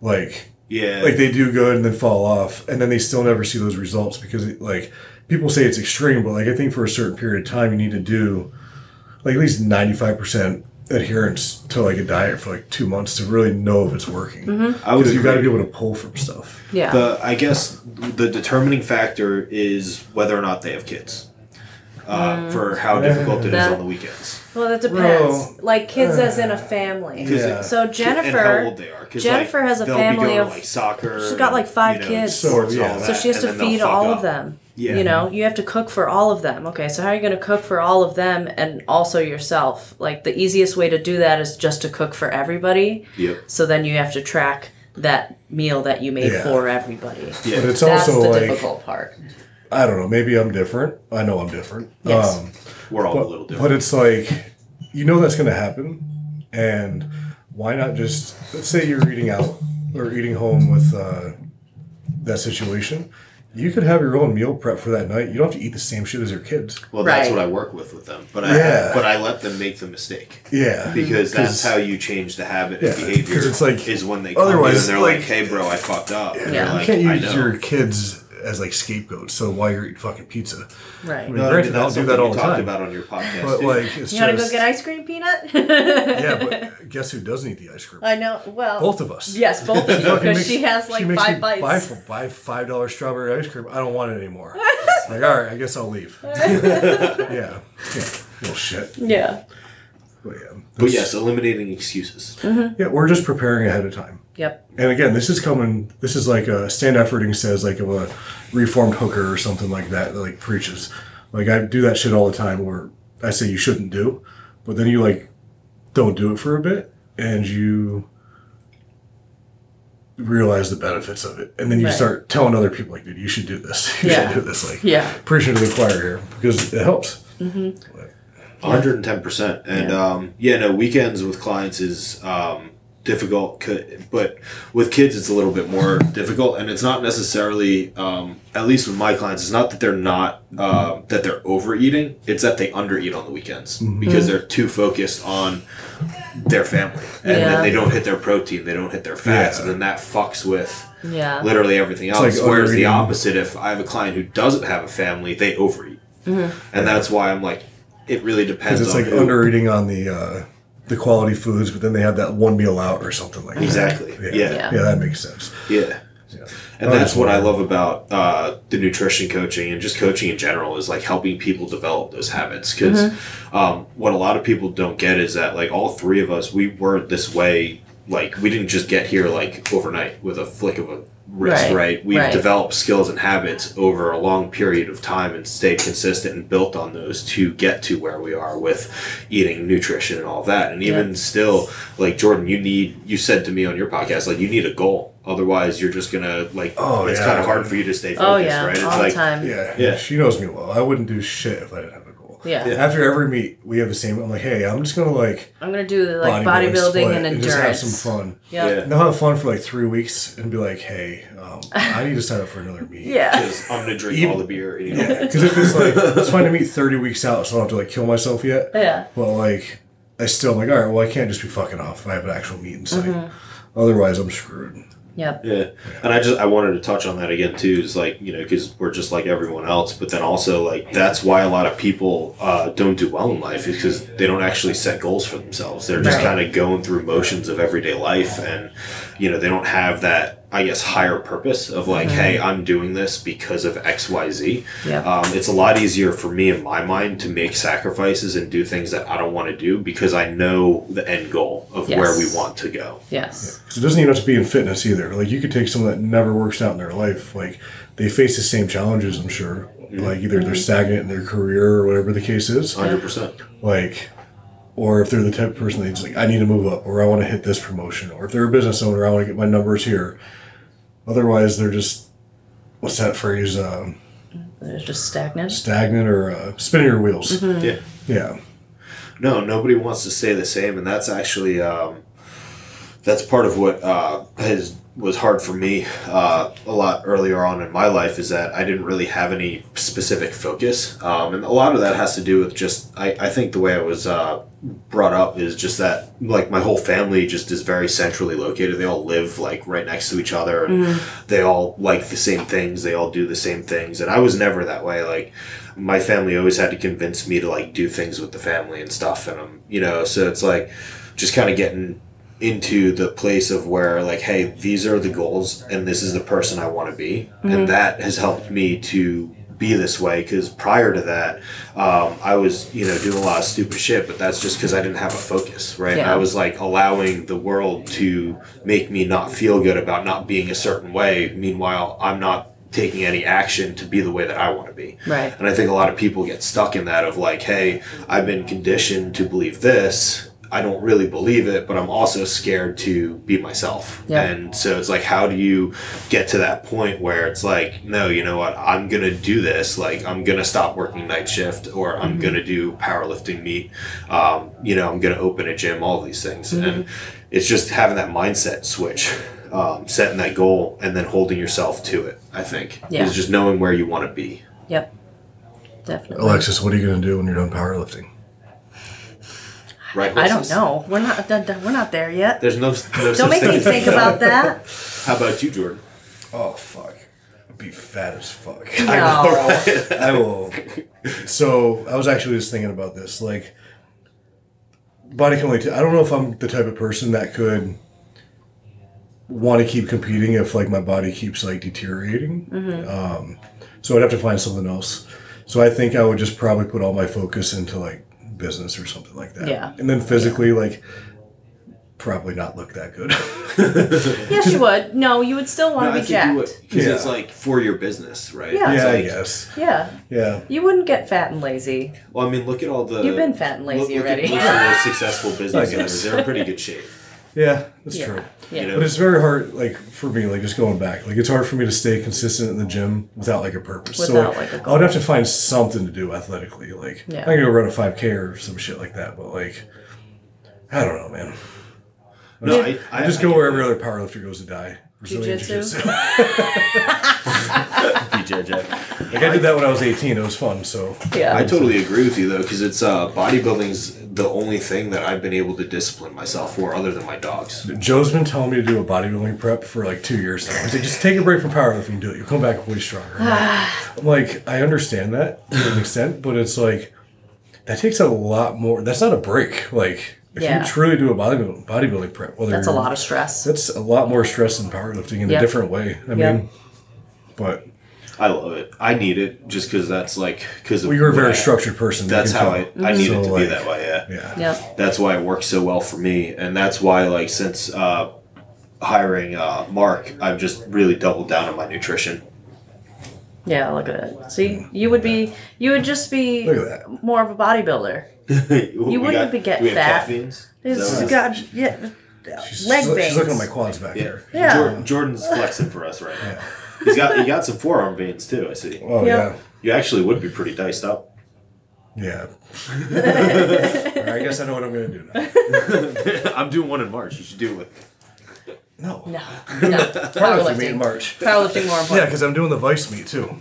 Like yeah, like they do good and then fall off, and then they still never see those results because it, like people say it's extreme, but like I think for a certain period of time you need to do like at least ninety five percent adherence to like a diet for like two months to really know if it's working. Mm-hmm. I would Because you got to be able to pull from stuff. Yeah. the I guess the determining factor is whether or not they have kids. Uh, mm. for how difficult it is That- on the weekends. well, that depends. Well, like kids uh, as in a family. Yeah. So and Jennifer, how old they are. 'cause, Jennifer like, has a they'll be family going to, of- like soccer. she's got, like, five you know, kids. So, yeah. so she has and to feed all up. of them. Yeah. You know, you have to cook for all of them. Okay, so how are you going to cook for all of them and also yourself? Like the easiest way to do that is just to cook for everybody. Yep. So then you have to track that meal that you made Yeah. for everybody. Yeah. But it's That's also the like difficult part. I don't know. Maybe I'm different. I know I'm different. Yes. Um, We're all but, a little different. but it's like you know that's going to happen, and why not just let's say you're eating out or eating home with uh, that situation. You could have your own meal prep for that night. You don't have to eat the same shit as your kids. well, that's Right. what I work with with them. But I Yeah. but I let them make the mistake. Yeah, Because that's how you change the habit Yeah, and behavior. 'cause it's like- is when they come to you otherwise, and they're like- like, "Hey, bro, I fucked up." And Yeah. you're like, can't use your kids as like scapegoats. So why you're eating fucking pizza? Right. I mean, No, I granted, mean, I'll do that something all you the time. about on your podcast. But like, it's You want to go get ice cream, Peanut? yeah. But guess who doesn't eat the ice cream? I know. Well, Both of us. Yes, both of you, because makes- she has like makes five me bites. Buy, buy five dollar strawberry ice cream. I don't want it anymore. like, all right, I guess I'll leave. yeah, yeah, little shit. Yeah. But yeah, but yes, eliminating excuses. Mm-hmm. yeah, we're just preparing ahead of time. Yep. And again, this is coming. This is like a stand efforting says like of a reformed hooker or something like that that like preaches. Like I do that shit all the time where I say you shouldn't do, but then you like don't do it for a bit and you realize the benefits of it, and then you Right. start telling other people like, dude, you should do this. You Yeah. should do this. Like Yeah. preaching to the choir here because it helps. Mm-hmm. 110% and um, yeah no weekends with clients is um, difficult but with kids it's a little bit more difficult and it's not necessarily um, at least with my clients it's not that they're not uh, that they're overeating it's that they undereat on the weekends because they're too focused on their family and Yeah. then they don't hit their protein they don't hit their fats Yeah. and then that fucks with Yeah. literally everything else. like Whereas the opposite, if I have a client who doesn't have a family, they overeat, and that's why I'm like, it really depends. It's on like undereating on the uh, the quality foods, but then they have that one meal out or something like that. Exactly. Yeah. Yeah. yeah, Yeah. that makes sense. Yeah. Yeah. And I that's what I love about uh, the nutrition coaching and just coaching in general is like helping people develop those habits. Because um, what a lot of people don't get is that like all three of us, we weren't this way. Like we didn't just get here like overnight with a flick of a wrist, Right, right? We've right. developed skills and habits over a long period of time and stayed consistent and built on those to get to where we are with eating nutrition and all that. And even Yeah. still, like Jordan, you need you said to me on your podcast, like you need a goal. Otherwise you're just gonna like Oh, it's yeah. kind of hard for you to stay oh, focused, Oh yeah. right? It's All like the time. Yeah, Yeah. She knows me well. I wouldn't do shit if I didn't have a. Yeah. Yeah. After every meet, we have the same. I'm like, hey, I'm just gonna like I'm gonna do like bodybuilding bodybuilding split and endurance. just have some fun. Yep. Yeah. And I'll have fun for like three weeks and be like, hey, um, I need to sign up for another meet. Yeah. because I'm gonna drink Even- all the beer. You know, Yeah, because if it's like it's fine to meet 30 weeks out, so I don't have to like kill myself yet. Yeah. But like, I still am like, all right, well, I can't just be fucking off if I have an actual meet in sight. Mm-hmm. Otherwise, I'm screwed. Yep. Yeah, and I just I wanted to touch on that again too. Is like you know because we're just like everyone else, but then also like that's why a lot of people uh, don't do well in life is because they don't actually set goals for themselves. They're just Right. kind of going through motions of everyday life, and you know they don't have that I guess higher purpose of like, hey, mm-hmm. I'm doing this because of X Y Z. Yep. Um, it's a lot easier for me in my mind to make sacrifices and do things that I don't want to do because I know the end goal of where we want to go. Yes. So it doesn't even have to be in fitness either. Like you could take someone that never works out in their life. Like they face the same challenges, I'm sure. Mm-hmm. Like either they're mm-hmm. stagnant in their career or whatever the case is. Hundred percent. Like, or if they're the type of person that's like, I need to move up, or I want to hit this promotion, or if they're a business owner, I want to get my numbers here. Otherwise, they're just what's that phrase? Um, It's just stagnant. stagnant or uh, spinning your wheels. Yeah. Yeah. No, nobody wants to stay the same, and that's actually um, that's part of what uh, has was hard for me uh, a lot earlier on in my life is that I didn't really have any specific focus, um, and a lot of that has to do with just I, I think the way I was uh, brought up is just that like my whole family just is very centrally located. They all live like right next to each other, and they all like the same things. They all do the same things, and I was never that way. Like my family always had to convince me to like do things with the family and stuff, and um, you know, so it's like just kind of getting into the place of where like hey these are the goals and this is the person i want to be and that has helped me to be this way because prior to that um, i was you know doing a lot of stupid shit but that's just because i didn't have a focus right Yeah. i was like allowing the world to make me not feel good about not being a certain way meanwhile i'm not taking any action to be the way that i want to be Right. and I think a lot of people get stuck in that of like, hey, I've been conditioned to believe this. I don't really believe it, but I'm also scared to be myself. Yeah. And so it's like, how do you get to that point where it's like, no, you know what? I'm going to do this. Like, I'm going to stop working night shift or I'm going to do powerlifting meet. Um, you know, I'm going to open a gym, all these things. And it's just having that mindset switch. Um, setting that goal and then holding yourself to it, I think, Yeah. is just knowing where you want to be. Yep. Definitely. Alexis, what are you going to do when you're done powerlifting? Right? I don't know. We're not done- done- we're not there yet. There's no, no Don't make me think about that. How about you, Jordan? Oh, fuck. be fat as fuck. No. I will. So I was actually just thinking about this. Like, body can only. T- I don't know if I'm the type of person that could want to keep competing if like my body keeps like deteriorating. Um, so I'd have to find something else. So I think I would just probably put all my focus into like business or something like that. Yeah. And then physically, like, probably not look that good. yes, you would. No, you would still want No, to be think jacked. because Yeah. it's like for your business, right? Yeah. It's yeah, I guess. Yeah, Yeah. you wouldn't get fat and lazy. Well, I mean, look at all the. You've been fat and lazy look already. At most of the successful business guess. owners, they're in pretty good shape. Yeah, that's yeah. true. Yeah. You know? But it's very hard, like for me, like just going back, like it's hard for me to stay consistent in the gym without like a purpose. Without, so like, a I would have to find something to do athletically. Like Yeah. I can go run a five k or some shit like that. But like, I don't know, man. No, I, I just go where every other powerlifter goes to die. Brazilian Jiu-jitsu? jiu-jitsu. BJJ. like I did that when I was eighteen. It was fun. So Yeah. I totally agree with you though, because it's uh, bodybuilding's the only thing that I've been able to discipline myself for, other than my dogs. Joe's been telling me to do a bodybuilding prep for like two years now. He's like, just take a break from powerlifting and do it. You'll come back way stronger. I'm like- I'm like, I understand that to an extent, but it's like that takes a lot more. That's not a break. Like if Yeah. you truly do a bodybuilding bodybuilding prep, whether That's a lot of stress. That's a lot more stress than powerlifting in Yep. a different way. I Yep. mean, but I love it. I need it just because that's like because well, you're a very structured person. That's can how tell. I I need So, it to be that way. Yeah. Yeah. Yep. That's why it works so well for me, and that's why like since uh, hiring uh, Marc, I've just really doubled down on my nutrition. Yeah, look at it. See, you would be, you would just be Look at that. more of a bodybuilder. you wouldn't be get we fat. caffeines? It's Is got yeah, She's, leg she's, veins. she's looking at my quads back Yeah. there. Yeah. Jor- Jordan's flexing for us right now. He's got he got some forearm veins too. I see. Oh Yeah. You actually would be pretty diced up. yeah, yeah. All right, I guess I know what I'm gonna do now. I'm doing one in March. You should do it with. No, no, no. powerlifting meet in March. Powerlifting more important. Yeah, because I'm doing the Vice meet too.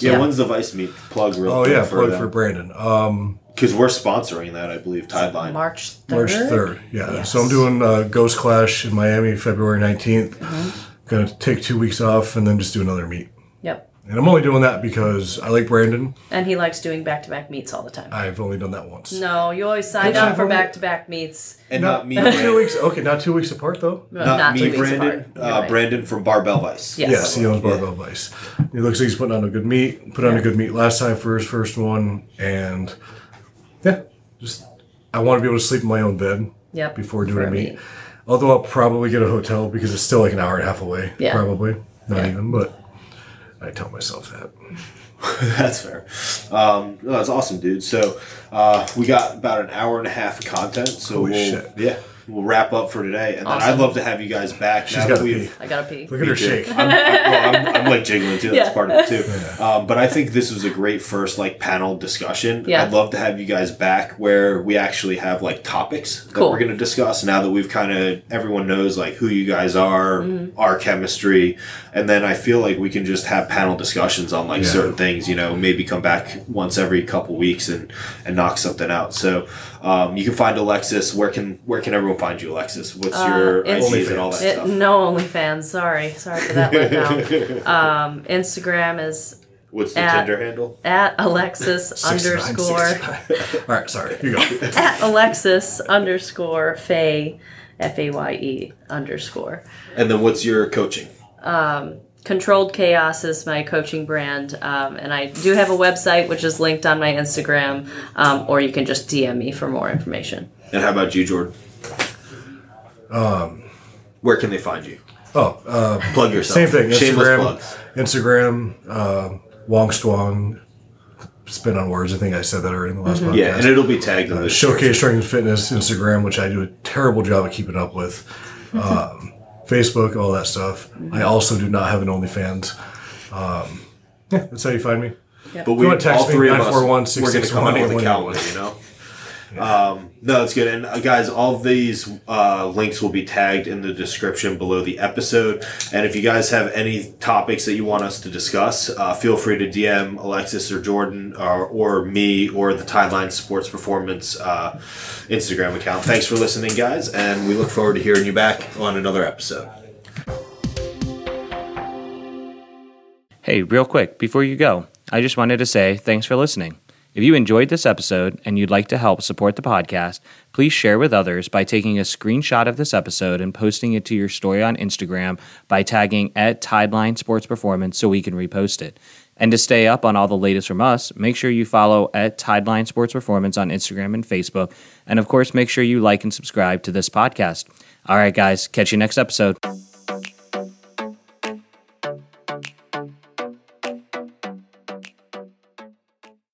Yeah, Yeah. when's the Vice meet plug real Oh yeah, for plug them? for Brandon. Um, Because we're sponsoring that, I believe, Tideline. March third. March third. Yeah. Yes. So I'm doing uh, Ghost Clash in Miami, February 19th. Gonna take two weeks off and then just do another meet. Yep. And I'm only doing that because I like Brandon. And he likes doing back-to-back meets all the time. I've only done that once. No, you always signed up for back-to-back meets. And not me, Not two weeks. Okay, not two weeks apart though. Not, Not, two me, weeks Brandon. apart. Uh, right. Brandon from Barbell Vice. Yes. Yes, he owns Yeah. Barbell Vice. He looks like he's putting on a good meet. Put on a good meet last time for his first one, and yeah, just I want to be able to sleep in my own bed Yep. before doing For a a meet. meet. Although I'll probably get a hotel because it's still like an hour and a half away. Yeah. Probably not Yeah. even, but I tell myself that. That's fair. Um, no, that's awesome, dude. So uh, we got about an hour and a half of content. So Holy we'll shit. yeah, we'll wrap up for today, and then Awesome. I'd love to have you guys back. She's now got that to pee. I gotta pee. Look at her shake. I'm, I'm, well, I'm, I'm like jiggling too. That's Yeah. part of it too. Um, but I think this was a great first like panel discussion. Yeah. I'd love to have you guys back where we actually have like topics that Cool. we're going to discuss. Now that we've kind of everyone knows like who you guys are, Mm-hmm. our chemistry, and then I feel like we can just have panel discussions on like Yeah. certain things. You know, maybe come back once every couple weeks and and knock something out. So. Um, you can find Alexis. Where can where can everyone find you, Alexis? What's your Uh, it's- IDs and all that It, stuff? no OnlyFans. Sorry, sorry for that um, Instagram is What's the at- Tinder handle? at Alexis underscore All right, sorry. You go. at Alexis underscore Faye F A Y E underscore. And then what's your coaching? Controlled Chaos is my coaching brand, um, and I do have a website which is linked on my Instagram, um, or you can just DM me for more information. And how about you, Jordan? Um, Where can they find you? Oh, uh, Plug yourself. same thing. Shameless Instagram. plugs. Instagram. Uh, Wong Stwong. Spin on words. I think I said that already in the last podcast. Mm-hmm. Yeah, and it'll be tagged in the Showcase Strength and Fitness Instagram, which I do a terrible job of keeping up with. Um, Facebook, all that stuff. I also do not have an OnlyFans. Um, yeah, that's how you find me. But we wanna text all me, three of us, we're going to come out with a 661 calendar, you know. Um, no, that's good. And uh, guys, all these uh, links will be tagged in the description below the episode. And if you guys have any topics that you want us to discuss, uh, feel free to DM Alexis or Jordan or, or me or the Tideline Sports Performance uh, Instagram account. Thanks for listening, guys, and we look forward to hearing you back on another episode. Hey, real quick, before you go, I just wanted to say thanks for listening. If you enjoyed this episode and you'd like to help support the podcast, please share with others by taking a screenshot of this episode and posting it to your story on Instagram by tagging at Tideline Sports Performance so we can repost it. And to stay up on all the latest from us, make sure you follow at Tideline Sports Performance on Instagram and Facebook. And of course, make sure you like and subscribe to this podcast. All right, guys, catch you next episode.